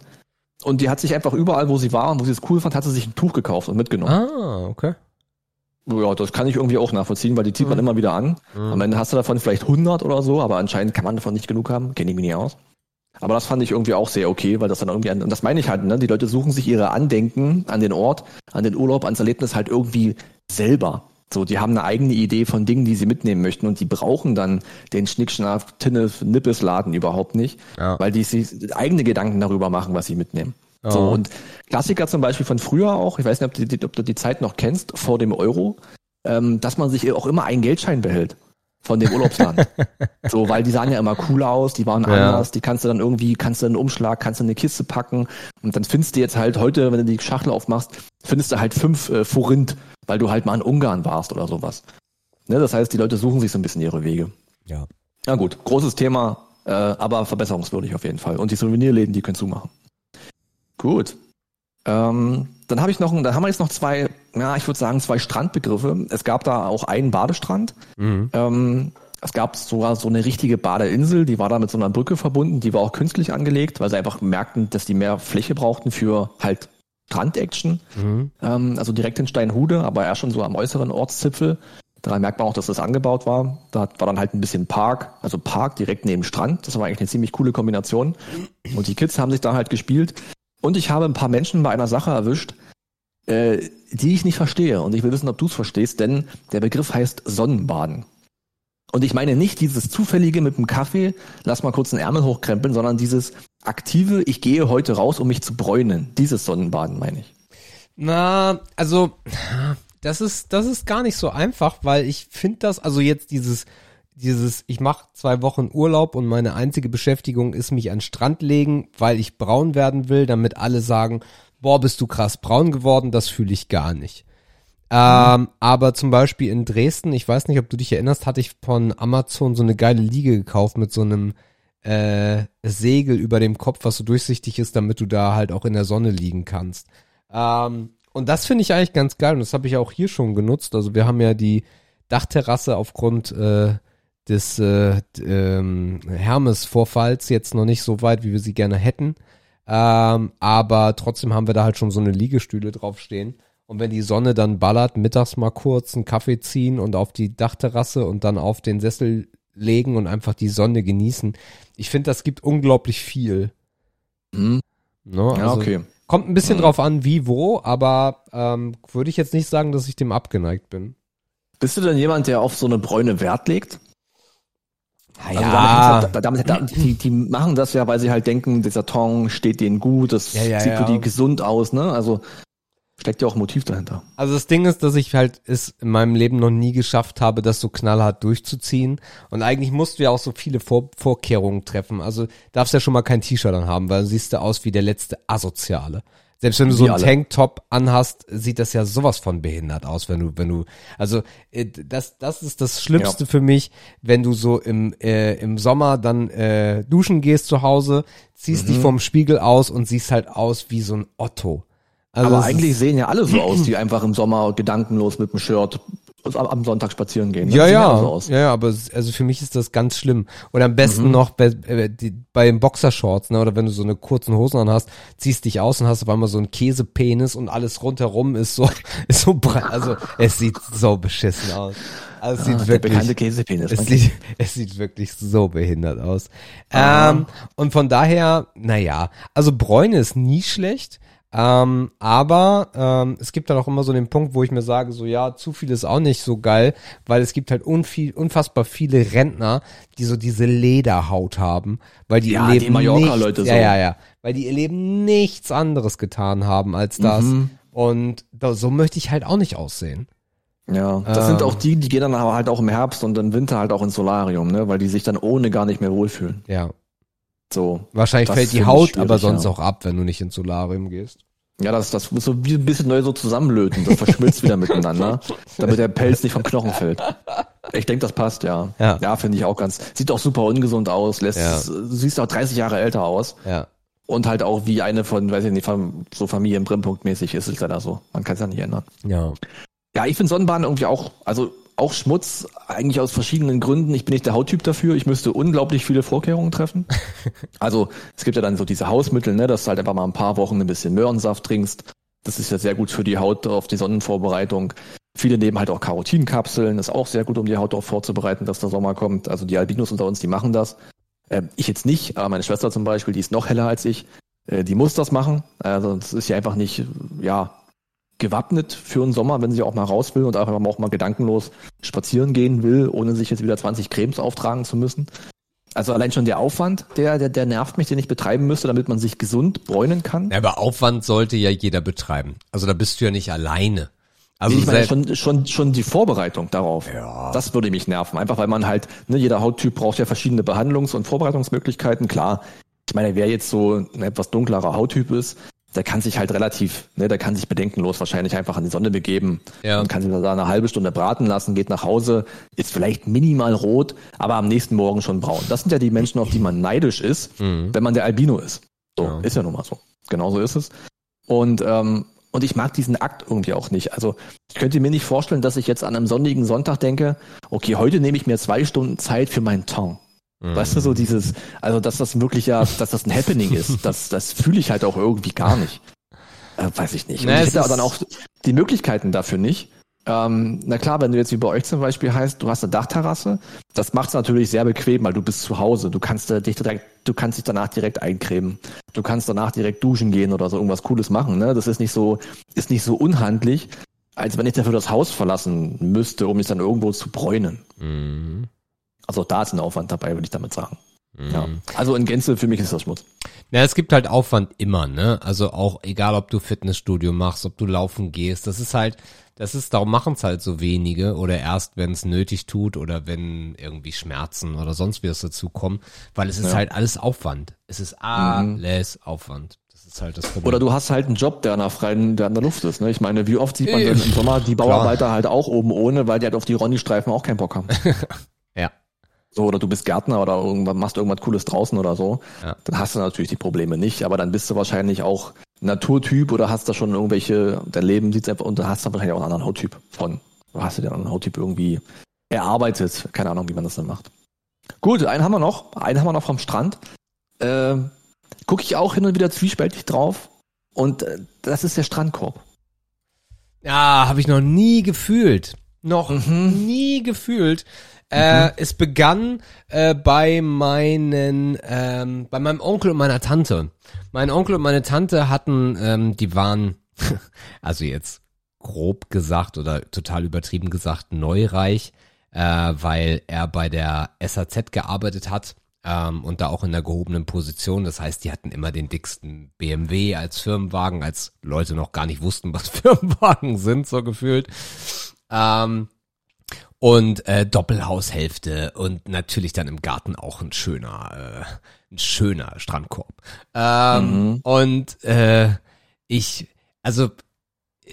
Und die hat sich einfach überall, wo sie war und wo sie es cool fand, hat sie sich ein Tuch gekauft und mitgenommen. Ah, okay. Ja, das kann ich irgendwie auch nachvollziehen, weil die zieht man immer wieder an. Am Ende hast du davon vielleicht 100 oder so, aber anscheinend kann man davon nicht genug haben. Kenne ich mich nicht aus. Aber das fand ich irgendwie auch sehr okay, weil das dann irgendwie, und das meine ich halt, ne? Die Leute suchen sich ihre Andenken an den Ort, an den Urlaub, ans Erlebnis halt irgendwie selber. So, die haben eine eigene Idee von Dingen, die sie mitnehmen möchten und die brauchen dann den Schnickschnack, Tinnef, Nippesladen überhaupt nicht, Ja. weil die sich eigene Gedanken darüber machen, was sie mitnehmen. So, Ja. und Klassiker zum Beispiel von früher auch, ich weiß nicht, ob du, die- ob du die Zeit noch kennst, vor dem Euro, ähm, dass man sich auch immer einen Geldschein behält von dem Urlaubsland. so, weil die sahen ja immer cool aus, die waren Ja. anders, die kannst du dann irgendwie, kannst du einen Umschlag, kannst du eine Kiste packen und dann findest du jetzt halt heute, wenn du die Schachtel aufmachst, findest du halt fünf äh, Forint, weil du halt mal in Ungarn warst oder sowas. Ne, das heißt, die Leute suchen sich so ein bisschen ihre Wege. Ja. Ja gut, großes Thema, äh, aber verbesserungswürdig auf jeden Fall. Und die Souvenirläden, die können zumachen. Gut. Ähm, dann habe ich noch, dann haben wir jetzt noch zwei, ja, ich würde sagen zwei Strandbegriffe. Es gab da auch einen Badestrand. Mhm. Ähm, es gab sogar so eine richtige Badeinsel, die war da mit so einer Brücke verbunden, die war auch künstlich angelegt, weil sie einfach merkten, dass die mehr Fläche brauchten für halt Strand-Action. Mhm. Ähm, also direkt in Steinhude, aber eher schon so am äußeren Ortszipfel. Daran merkt man auch, dass das angebaut war. Da war dann halt ein bisschen Park, also Park direkt neben Strand. Das war eigentlich eine ziemlich coole Kombination. Und die Kids haben sich da halt gespielt. Und ich habe ein paar Menschen bei einer Sache erwischt, äh, die ich nicht verstehe. Und ich will wissen, ob du es verstehst, denn der Begriff heißt Sonnenbaden. Und ich meine nicht dieses zufällige mit dem Kaffee, lass mal kurz einen Ärmel hochkrempeln, sondern dieses aktive, ich gehe heute raus, um mich zu bräunen. Dieses Sonnenbaden meine ich. Na, also das ist das ist gar nicht so einfach, weil ich finde das also jetzt dieses dieses ich mache zwei Wochen Urlaub und meine einzige Beschäftigung ist mich an Strand legen, weil ich braun werden will, damit alle sagen, boah, bist du krass braun geworden, das fühle ich gar nicht. Ähm, aber zum Beispiel in Dresden, ich weiß nicht, ob du dich erinnerst, hatte ich von Amazon so eine geile Liege gekauft mit so einem äh, Segel über dem Kopf, was so durchsichtig ist, damit du da halt auch in der Sonne liegen kannst. Ähm, und das finde ich eigentlich ganz geil und das habe ich auch hier schon genutzt. Also wir haben ja die Dachterrasse aufgrund äh, des äh, ähm, Hermes-Vorfalls jetzt noch nicht so weit, wie wir sie gerne hätten. Ähm, aber trotzdem haben wir da halt schon so eine Liegestühle draufstehen. Und wenn die Sonne dann ballert, mittags mal kurz einen Kaffee ziehen und auf die Dachterrasse und dann auf den Sessel legen und einfach die Sonne genießen. Ich finde, das gibt unglaublich viel. Hm? Ne? Ja, Also, okay. Kommt ein bisschen Mhm. drauf an, wie, wo, aber ähm, würde ich jetzt nicht sagen, dass ich dem abgeneigt bin. Bist du denn jemand, der auf so eine Bräune Wert legt? Also ja, damit, damit, damit, die, die machen das ja, weil sie halt denken, dieser Ton steht denen gut, das Ja, ja, sieht für die gesund aus, ne? Also steckt ja auch ein Motiv dahinter. also das Ding ist, dass ich halt es in meinem Leben noch nie geschafft habe, das so knallhart durchzuziehen. Und eigentlich musst du ja auch so viele Vor Vorkehrungen treffen. Also darfst ja schon mal kein T-Shirt anhaben, weil dann siehst du aus wie der letzte Asoziale. Selbst wenn du so einen. Tanktop anhast, sieht das ja sowas von behindert aus, wenn du, wenn du, also äh, das, das ist das Schlimmste für mich, wenn du so im, äh, im Sommer dann äh, duschen gehst zu Hause, ziehst Mhm. dich vorm Spiegel aus und siehst halt aus wie so ein Otto. Also Aber eigentlich sehen ja alle so aus, die einfach im Sommer gedankenlos mit dem Shirt am, am Sonntag spazieren gehen. ne? ja, ja, so ja, ja, aber also für mich ist das ganz schlimm. Und am besten Mhm. noch bei, äh, die, bei den Boxershorts, ne, oder wenn du so eine kurzen Hosen an hast, ziehst dich aus und hast auf einmal so einen Käsepenis und alles rundherum ist so, ist so breit. Also es sieht so beschissen aus. Also es Ah, sieht der wirklich. bekannte Käsepenis. Es sieht, es sieht wirklich so behindert aus. Ähm, und von daher, naja, also Bräune ist nie schlecht. Ähm, aber ähm, es gibt dann auch immer so den Punkt, wo ich mir sage, so ja, zu viel ist auch nicht so geil, weil es gibt halt unviel, unfassbar viele Rentner, die so diese Lederhaut haben, weil die Ja, ihr die Leben Mallorca-Leute nichts, so. ja, ja, ja, weil die ihr Leben nichts anderes getan haben als das. Mhm. Und da, so möchte ich halt auch nicht aussehen. Ja, das Ähm. sind auch die, die gehen dann aber halt auch im Herbst und im Winter halt auch ins Solarium, ne? Weil die sich dann ohne gar nicht mehr wohlfühlen. Ja. So. Wahrscheinlich fällt die Haut aber sonst ja. auch ab, wenn du nicht ins Solarium gehst. Ja, das, das muss so wie ein bisschen neu so zusammenlöten. Das verschmilzt wieder miteinander, damit der Pelz nicht vom Knochen fällt. Ich denke, das passt, ja. Ja. Ja, finde ich auch ganz. Sieht auch super ungesund aus, lässt, Ja. siehst auch 30 Jahre älter aus. Ja. Und halt auch wie eine von, weiß ich nicht, so Familienbrennpunkt-mäßig ist es leider so. Man kann es ja nicht ändern. Ja. Ja, ich finde Sonnenbaden irgendwie auch, also auch Schmutz, eigentlich aus verschiedenen Gründen. Ich bin nicht der Hauttyp dafür. Ich müsste unglaublich viele Vorkehrungen treffen. Also es gibt ja dann so diese Hausmittel, ne, dass du halt einfach mal ein paar Wochen ein bisschen Möhrensaft trinkst. Das ist ja sehr gut für die Haut auf die Sonnenvorbereitung. Viele nehmen halt auch Karotinkapseln, ist auch sehr gut, um die Haut darauf vorzubereiten, dass der Sommer kommt. Also die Albinos unter uns, die machen das. Ähm, ich jetzt nicht, aber meine Schwester zum Beispiel, die ist noch heller als ich. Äh, die muss das machen. Also das ist ja einfach nicht, ja, gewappnet für einen Sommer, wenn sie auch mal raus will und einfach auch mal gedankenlos spazieren gehen will, ohne sich jetzt wieder 20 Cremes auftragen zu müssen. Also allein schon der Aufwand, der, der, der nervt mich, den ich betreiben müsste, damit man sich gesund bräunen kann. Ja, aber Aufwand sollte ja jeder betreiben. Also da bist du ja nicht alleine. Also Nee, ich meine schon, schon, schon die Vorbereitung darauf. Ja. Das würde mich nerven. Einfach weil man halt, ne, jeder Hauttyp braucht ja verschiedene Behandlungs- und Vorbereitungsmöglichkeiten. Klar, ich meine, wer jetzt so ein etwas dunklerer Hauttyp ist, der kann sich halt relativ, ne, der kann sich bedenkenlos wahrscheinlich einfach an die Sonne begeben Ja. und kann sich da eine halbe Stunde braten lassen, geht nach Hause, ist vielleicht minimal rot, aber am nächsten Morgen schon braun. Das sind ja die Menschen, auf die man neidisch ist, wenn man der Albino ist. So, Ja. ist ja nun mal so. Genauso ist es. Und, ähm, und ich mag diesen Akt irgendwie auch nicht. Also ich könnte mir nicht vorstellen, dass ich jetzt an einem sonnigen Sonntag denke, okay, heute nehme ich mir zwei Stunden Zeit für meinen Ton. Weißt du, so dieses, also dass das wirklich ja, dass das ein Happening ist, das, das fühle ich halt auch irgendwie gar nicht. Äh, weiß ich nicht. Na, ich es hätte aber dann auch die Möglichkeiten dafür nicht. Ähm, na klar, wenn du jetzt wie bei euch zum Beispiel heißt, du hast eine Dachterrasse, das macht es natürlich sehr bequem, weil du bist zu Hause. Du kannst äh, dich direkt, du kannst dich danach direkt eincremen. Du kannst danach direkt duschen gehen oder so irgendwas Cooles machen. Ne? Das ist nicht so, ist nicht so unhandlich, als wenn ich dafür das Haus verlassen müsste, um mich dann irgendwo zu bräunen. Mhm. Also da ist ein Aufwand dabei, würde ich damit sagen. Mhm. Ja. Also in Gänze für mich ist das Schmutz. Na, es gibt halt Aufwand immer, ne? Also auch egal, ob du Fitnessstudio machst, ob du laufen gehst, das ist halt, das ist, darum machen es halt so wenige oder erst, wenn es nötig tut oder wenn irgendwie Schmerzen oder sonst wie es dazu kommen, weil es ist Ja. halt alles Aufwand. Es ist alles Aufwand. Das ist halt das Problem. Oder du hast halt einen Job, der nach freien, der an der Luft ist. Ne? Ich meine, wie oft sieht man denn im Sommer die Bauarbeiter halt auch oben ohne, weil die halt auf die Ronny-Streifen auch keinen Bock haben. So, oder du bist Gärtner oder irgendwann machst irgendwas Cooles draußen oder so. Ja. Dann hast du natürlich die Probleme nicht, aber dann bist du wahrscheinlich auch Naturtyp oder hast da schon irgendwelche, dein Leben sieht einfach und du hast dann wahrscheinlich auch einen anderen Hauttyp von. Du hast dir den anderen Hauttyp irgendwie erarbeitet. Keine Ahnung, wie man das dann macht. Gut, einen haben wir noch. Einen haben wir noch vom Strand. Äh, Gucke ich auch hin und wieder zwiespältig drauf. Und äh, das ist der Strandkorb. Ja, habe ich noch nie gefühlt. Noch Mhm. nie gefühlt. Äh, es begann äh, bei meinen, ähm, bei meinem Onkel und meiner Tante. Mein Onkel und meine Tante hatten, ähm, die waren, also jetzt grob gesagt oder total übertrieben gesagt, neureich, äh, weil er bei der SAZ gearbeitet hat ähm, und da auch in der gehobenen Position. Das heißt, die hatten immer den dicksten BMW als Firmenwagen, als Leute noch gar nicht wussten, was Firmenwagen sind, so gefühlt. Ähm, und äh, Doppelhaushälfte und natürlich dann im Garten auch ein schöner, äh, ein schöner Strandkorb. Ähm, Mhm. Und äh, ich, also äh,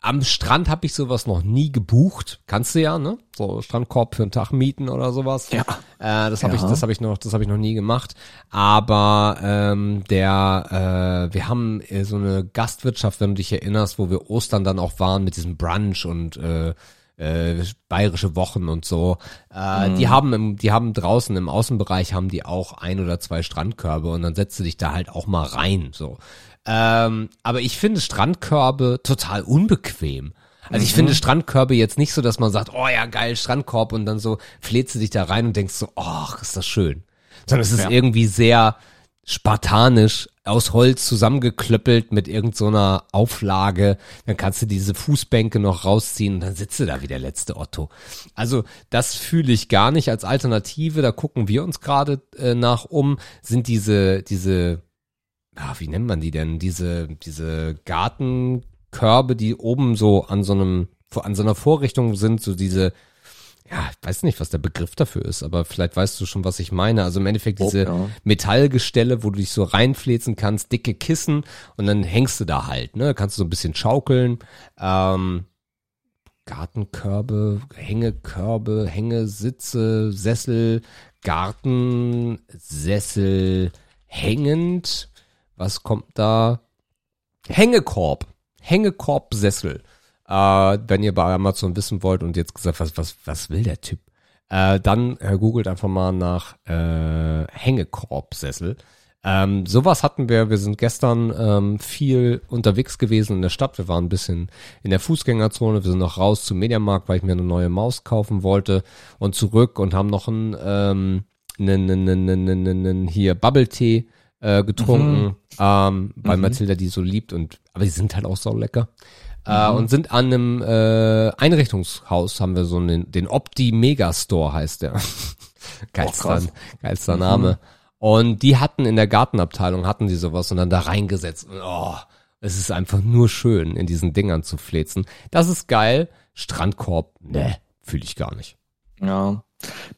am Strand habe ich sowas noch nie gebucht. Kannst du ja, ne? So Strandkorb für einen Tag mieten oder sowas. Ja. Äh, das habe ich, Ja. das habe ich noch, das habe ich noch nie gemacht. Aber ähm, der, äh, wir haben äh, so eine Gastwirtschaft, wenn du dich erinnerst, wo wir Ostern dann auch waren mit diesem Brunch und äh, äh, bayerische Wochen und so. Äh, Die haben, im, die haben draußen im Außenbereich haben die auch ein oder zwei Strandkörbe und dann setzt du dich da halt auch mal rein. So. Ähm, aber ich finde Strandkörbe total unbequem. Also ich finde Strandkörbe jetzt nicht so, dass man sagt, oh ja, geil, Strandkorb und dann so fläzt du dich da rein und denkst so, ach, ist das schön. Sondern es ist Ja. irgendwie sehr spartanisch aus Holz zusammengeklöppelt mit irgend so Auflage. Dann kannst du diese Fußbänke noch rausziehen und dann sitzt du da wie der letzte Otto. Also das fühle ich gar nicht als Alternative. Da gucken wir uns gerade äh, nach um. Sind diese, diese, ja, wie nennt man die denn? Diese, diese Gartenkörbe, die oben so an so einem, an so einer Vorrichtung sind, so diese, ja, ich weiß nicht, was der Begriff dafür ist, aber vielleicht weißt du schon, was ich meine. Also im Endeffekt diese ja. Metallgestelle, wo du dich so reinfläzen kannst, dicke Kissen und dann hängst du da halt, ne? Kannst du so ein bisschen schaukeln. Ähm, Gartenkörbe, Hängekörbe, Hängesitze, Sessel, Gartensessel hängend. Was kommt da? Hängekorb. Hängekorbsessel. Äh, wenn ihr bei Amazon wissen wollt und jetzt gesagt, was, was, was will der Typ? Äh, dann äh, googelt einfach mal nach äh, Hängekorbsessel. Ähm, sowas hatten wir, wir sind gestern ähm, viel unterwegs gewesen in der Stadt. Wir waren ein bisschen in der Fußgängerzone, wir sind noch raus zum Mediamarkt, weil ich mir eine neue Maus kaufen wollte und zurück und haben noch einen, ähm, einen, einen, einen, einen, hier Bubble-Tee äh, getrunken, ähm, weil Mathilda die so liebt und aber die sind halt auch so lecker. Äh, und sind an einem äh, Einrichtungshaus, haben wir so einen, den Opti Megastore heißt der. geilster, krass. geilster Name. Und die hatten in der Gartenabteilung, hatten die sowas und dann da reingesetzt. Und, oh, es ist einfach nur schön, in diesen Dingern zu flezen. Das ist geil. Strandkorb, ne, fühle ich gar nicht. Ja,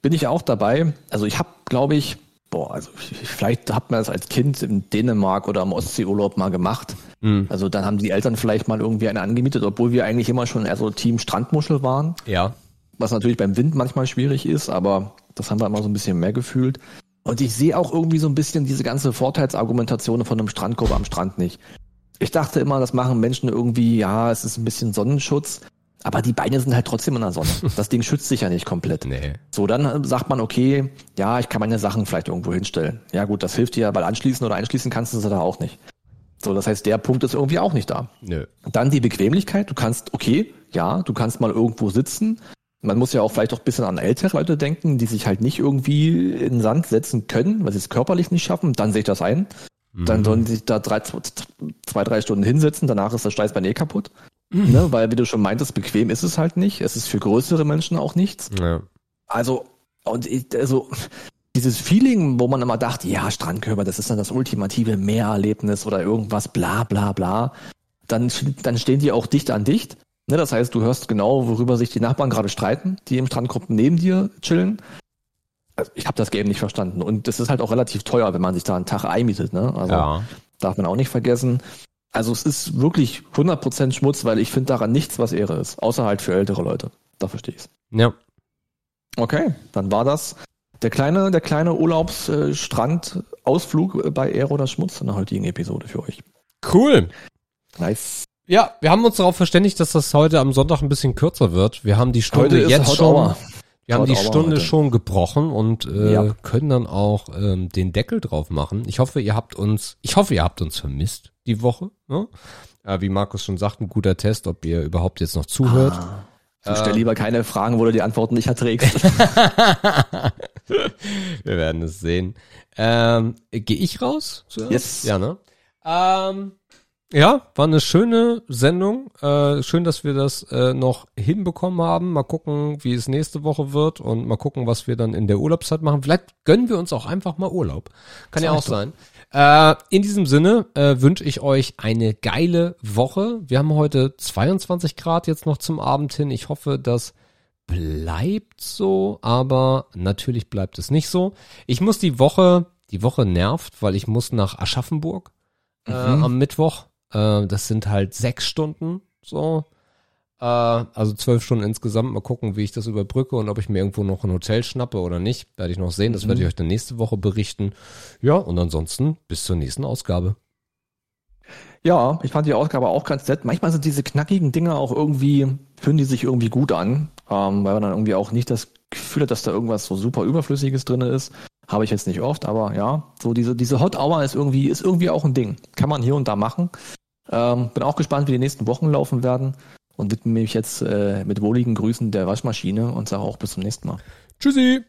bin ich auch dabei. Also ich habe, glaube ich, boah, also ich- vielleicht hat man das als Kind in Dänemark oder im Ostseeurlaub mal gemacht. Mhm. Also dann haben die Eltern vielleicht mal irgendwie eine angemietet, obwohl wir eigentlich immer schon eher so Team Strandmuschel waren, Ja. was natürlich beim Wind manchmal schwierig ist, aber das haben wir immer so ein bisschen mehr gefühlt. Und ich sehe auch irgendwie so ein bisschen diese ganze Vorteilsargumentation von einem Strandkorb am Strand nicht. Ich dachte immer, das machen Menschen irgendwie, ja, es ist ein bisschen Sonnenschutz, aber die Beine sind halt trotzdem in der Sonne. Das Ding schützt sich ja nicht komplett. Nee. So, dann äh, sagt man, okay, ja, ich kann meine Sachen vielleicht irgendwo hinstellen. Ja gut, das hilft dir, weil anschließen oder einschließen kannst du sie da auch nicht. So, das heißt, der Punkt ist irgendwie auch nicht da. Nö. Dann die Bequemlichkeit. Du kannst, okay, ja, du kannst mal irgendwo sitzen. Man muss ja auch vielleicht auch ein bisschen an ältere Leute denken, die sich halt nicht irgendwie in den Sand setzen können, weil sie es körperlich nicht schaffen. Dann sehe ich das ein. Dann sollen sie sich da drei, zwei, drei Stunden hinsetzen. Danach ist das Steißbein eh kaputt. Ne? Weil, wie du schon meintest, bequem ist es halt nicht. Es ist für größere Menschen auch nichts. Ja. Also Und ich, also dieses Feeling, wo man immer dachte, ja, Strandkörper, das ist dann das ultimative Meererlebnis oder irgendwas, bla bla bla. Dann, dann stehen die auch dicht an dicht. Ne, das heißt, du hörst genau, worüber sich die Nachbarn gerade streiten, die im Strandgruppen neben dir chillen. Also ich habe das Game nicht verstanden. Und das ist halt auch relativ teuer, wenn man sich da einen Tag einmietet. Ne? Also Ja. darf man auch nicht vergessen. Also es ist wirklich 100% Schmutz, weil ich finde daran nichts, was Ehre ist. Außer halt für ältere Leute. Da verstehe ich's. Ja. Okay, dann war das der kleine, der kleine Urlaubsstrand-Ausflug bei Ehre oder Schmutz in der heutigen Episode für euch. Cool. Nice. Ja, wir haben uns darauf verständigt, dass das heute am Sonntag ein bisschen kürzer wird. Wir haben die Stunde jetzt schon. Hour. Wir haben die Stunde heute. schon gebrochen und äh, Ja. können dann auch ähm, den Deckel drauf machen. Ich hoffe, ihr habt uns, ich hoffe, ihr habt uns vermisst die Woche. Ne? Äh, wie Markus schon sagt, ein guter Test, ob ihr überhaupt jetzt noch zuhört. Ah, so stell lieber keine Fragen, wo du die Antworten nicht erträgst. Wir werden es sehen. Ähm, Gehe ich raus? zuerst? Yes. Ja, ne? Ähm, ja, war eine schöne Sendung. Äh, schön, dass wir das äh, noch hinbekommen haben. Mal gucken, wie es nächste Woche wird und mal gucken, was wir dann in der Urlaubszeit machen. Vielleicht gönnen wir uns auch einfach mal Urlaub. Kann ja Sag auch sein. Äh, in diesem Sinne äh, wünsche ich euch eine geile Woche. Wir haben heute 22 Grad jetzt noch zum Abend hin. Ich hoffe, das bleibt so, aber natürlich bleibt es nicht so. Ich muss die Woche, die Woche nervt, weil ich muss nach Aschaffenburg äh, Mhm. am Mittwoch. Äh, das sind halt sechs Stunden so. Äh, also zwölf Stunden insgesamt. Mal gucken, wie ich das überbrücke und ob ich mir irgendwo noch ein Hotel schnappe oder nicht. Werde ich noch sehen. Das werde ich euch dann nächste Woche berichten. Ja, und ansonsten bis zur nächsten Ausgabe. Ja, ich fand die Ausgabe auch ganz nett. Manchmal sind diese knackigen Dinge auch irgendwie, fühlen die sich irgendwie gut an, ähm, weil man dann irgendwie auch nicht das Gefühl hat, dass da irgendwas so super Überflüssiges drin ist. Habe ich jetzt nicht oft, aber ja, so diese, diese Hot Hour ist irgendwie, ist irgendwie auch ein Ding. Kann man hier und da machen. Ähm, bin auch gespannt, wie die nächsten Wochen laufen werden und widme mich jetzt äh, mit wohligen Grüßen der Waschmaschine und sage auch bis zum nächsten Mal. Tschüssi!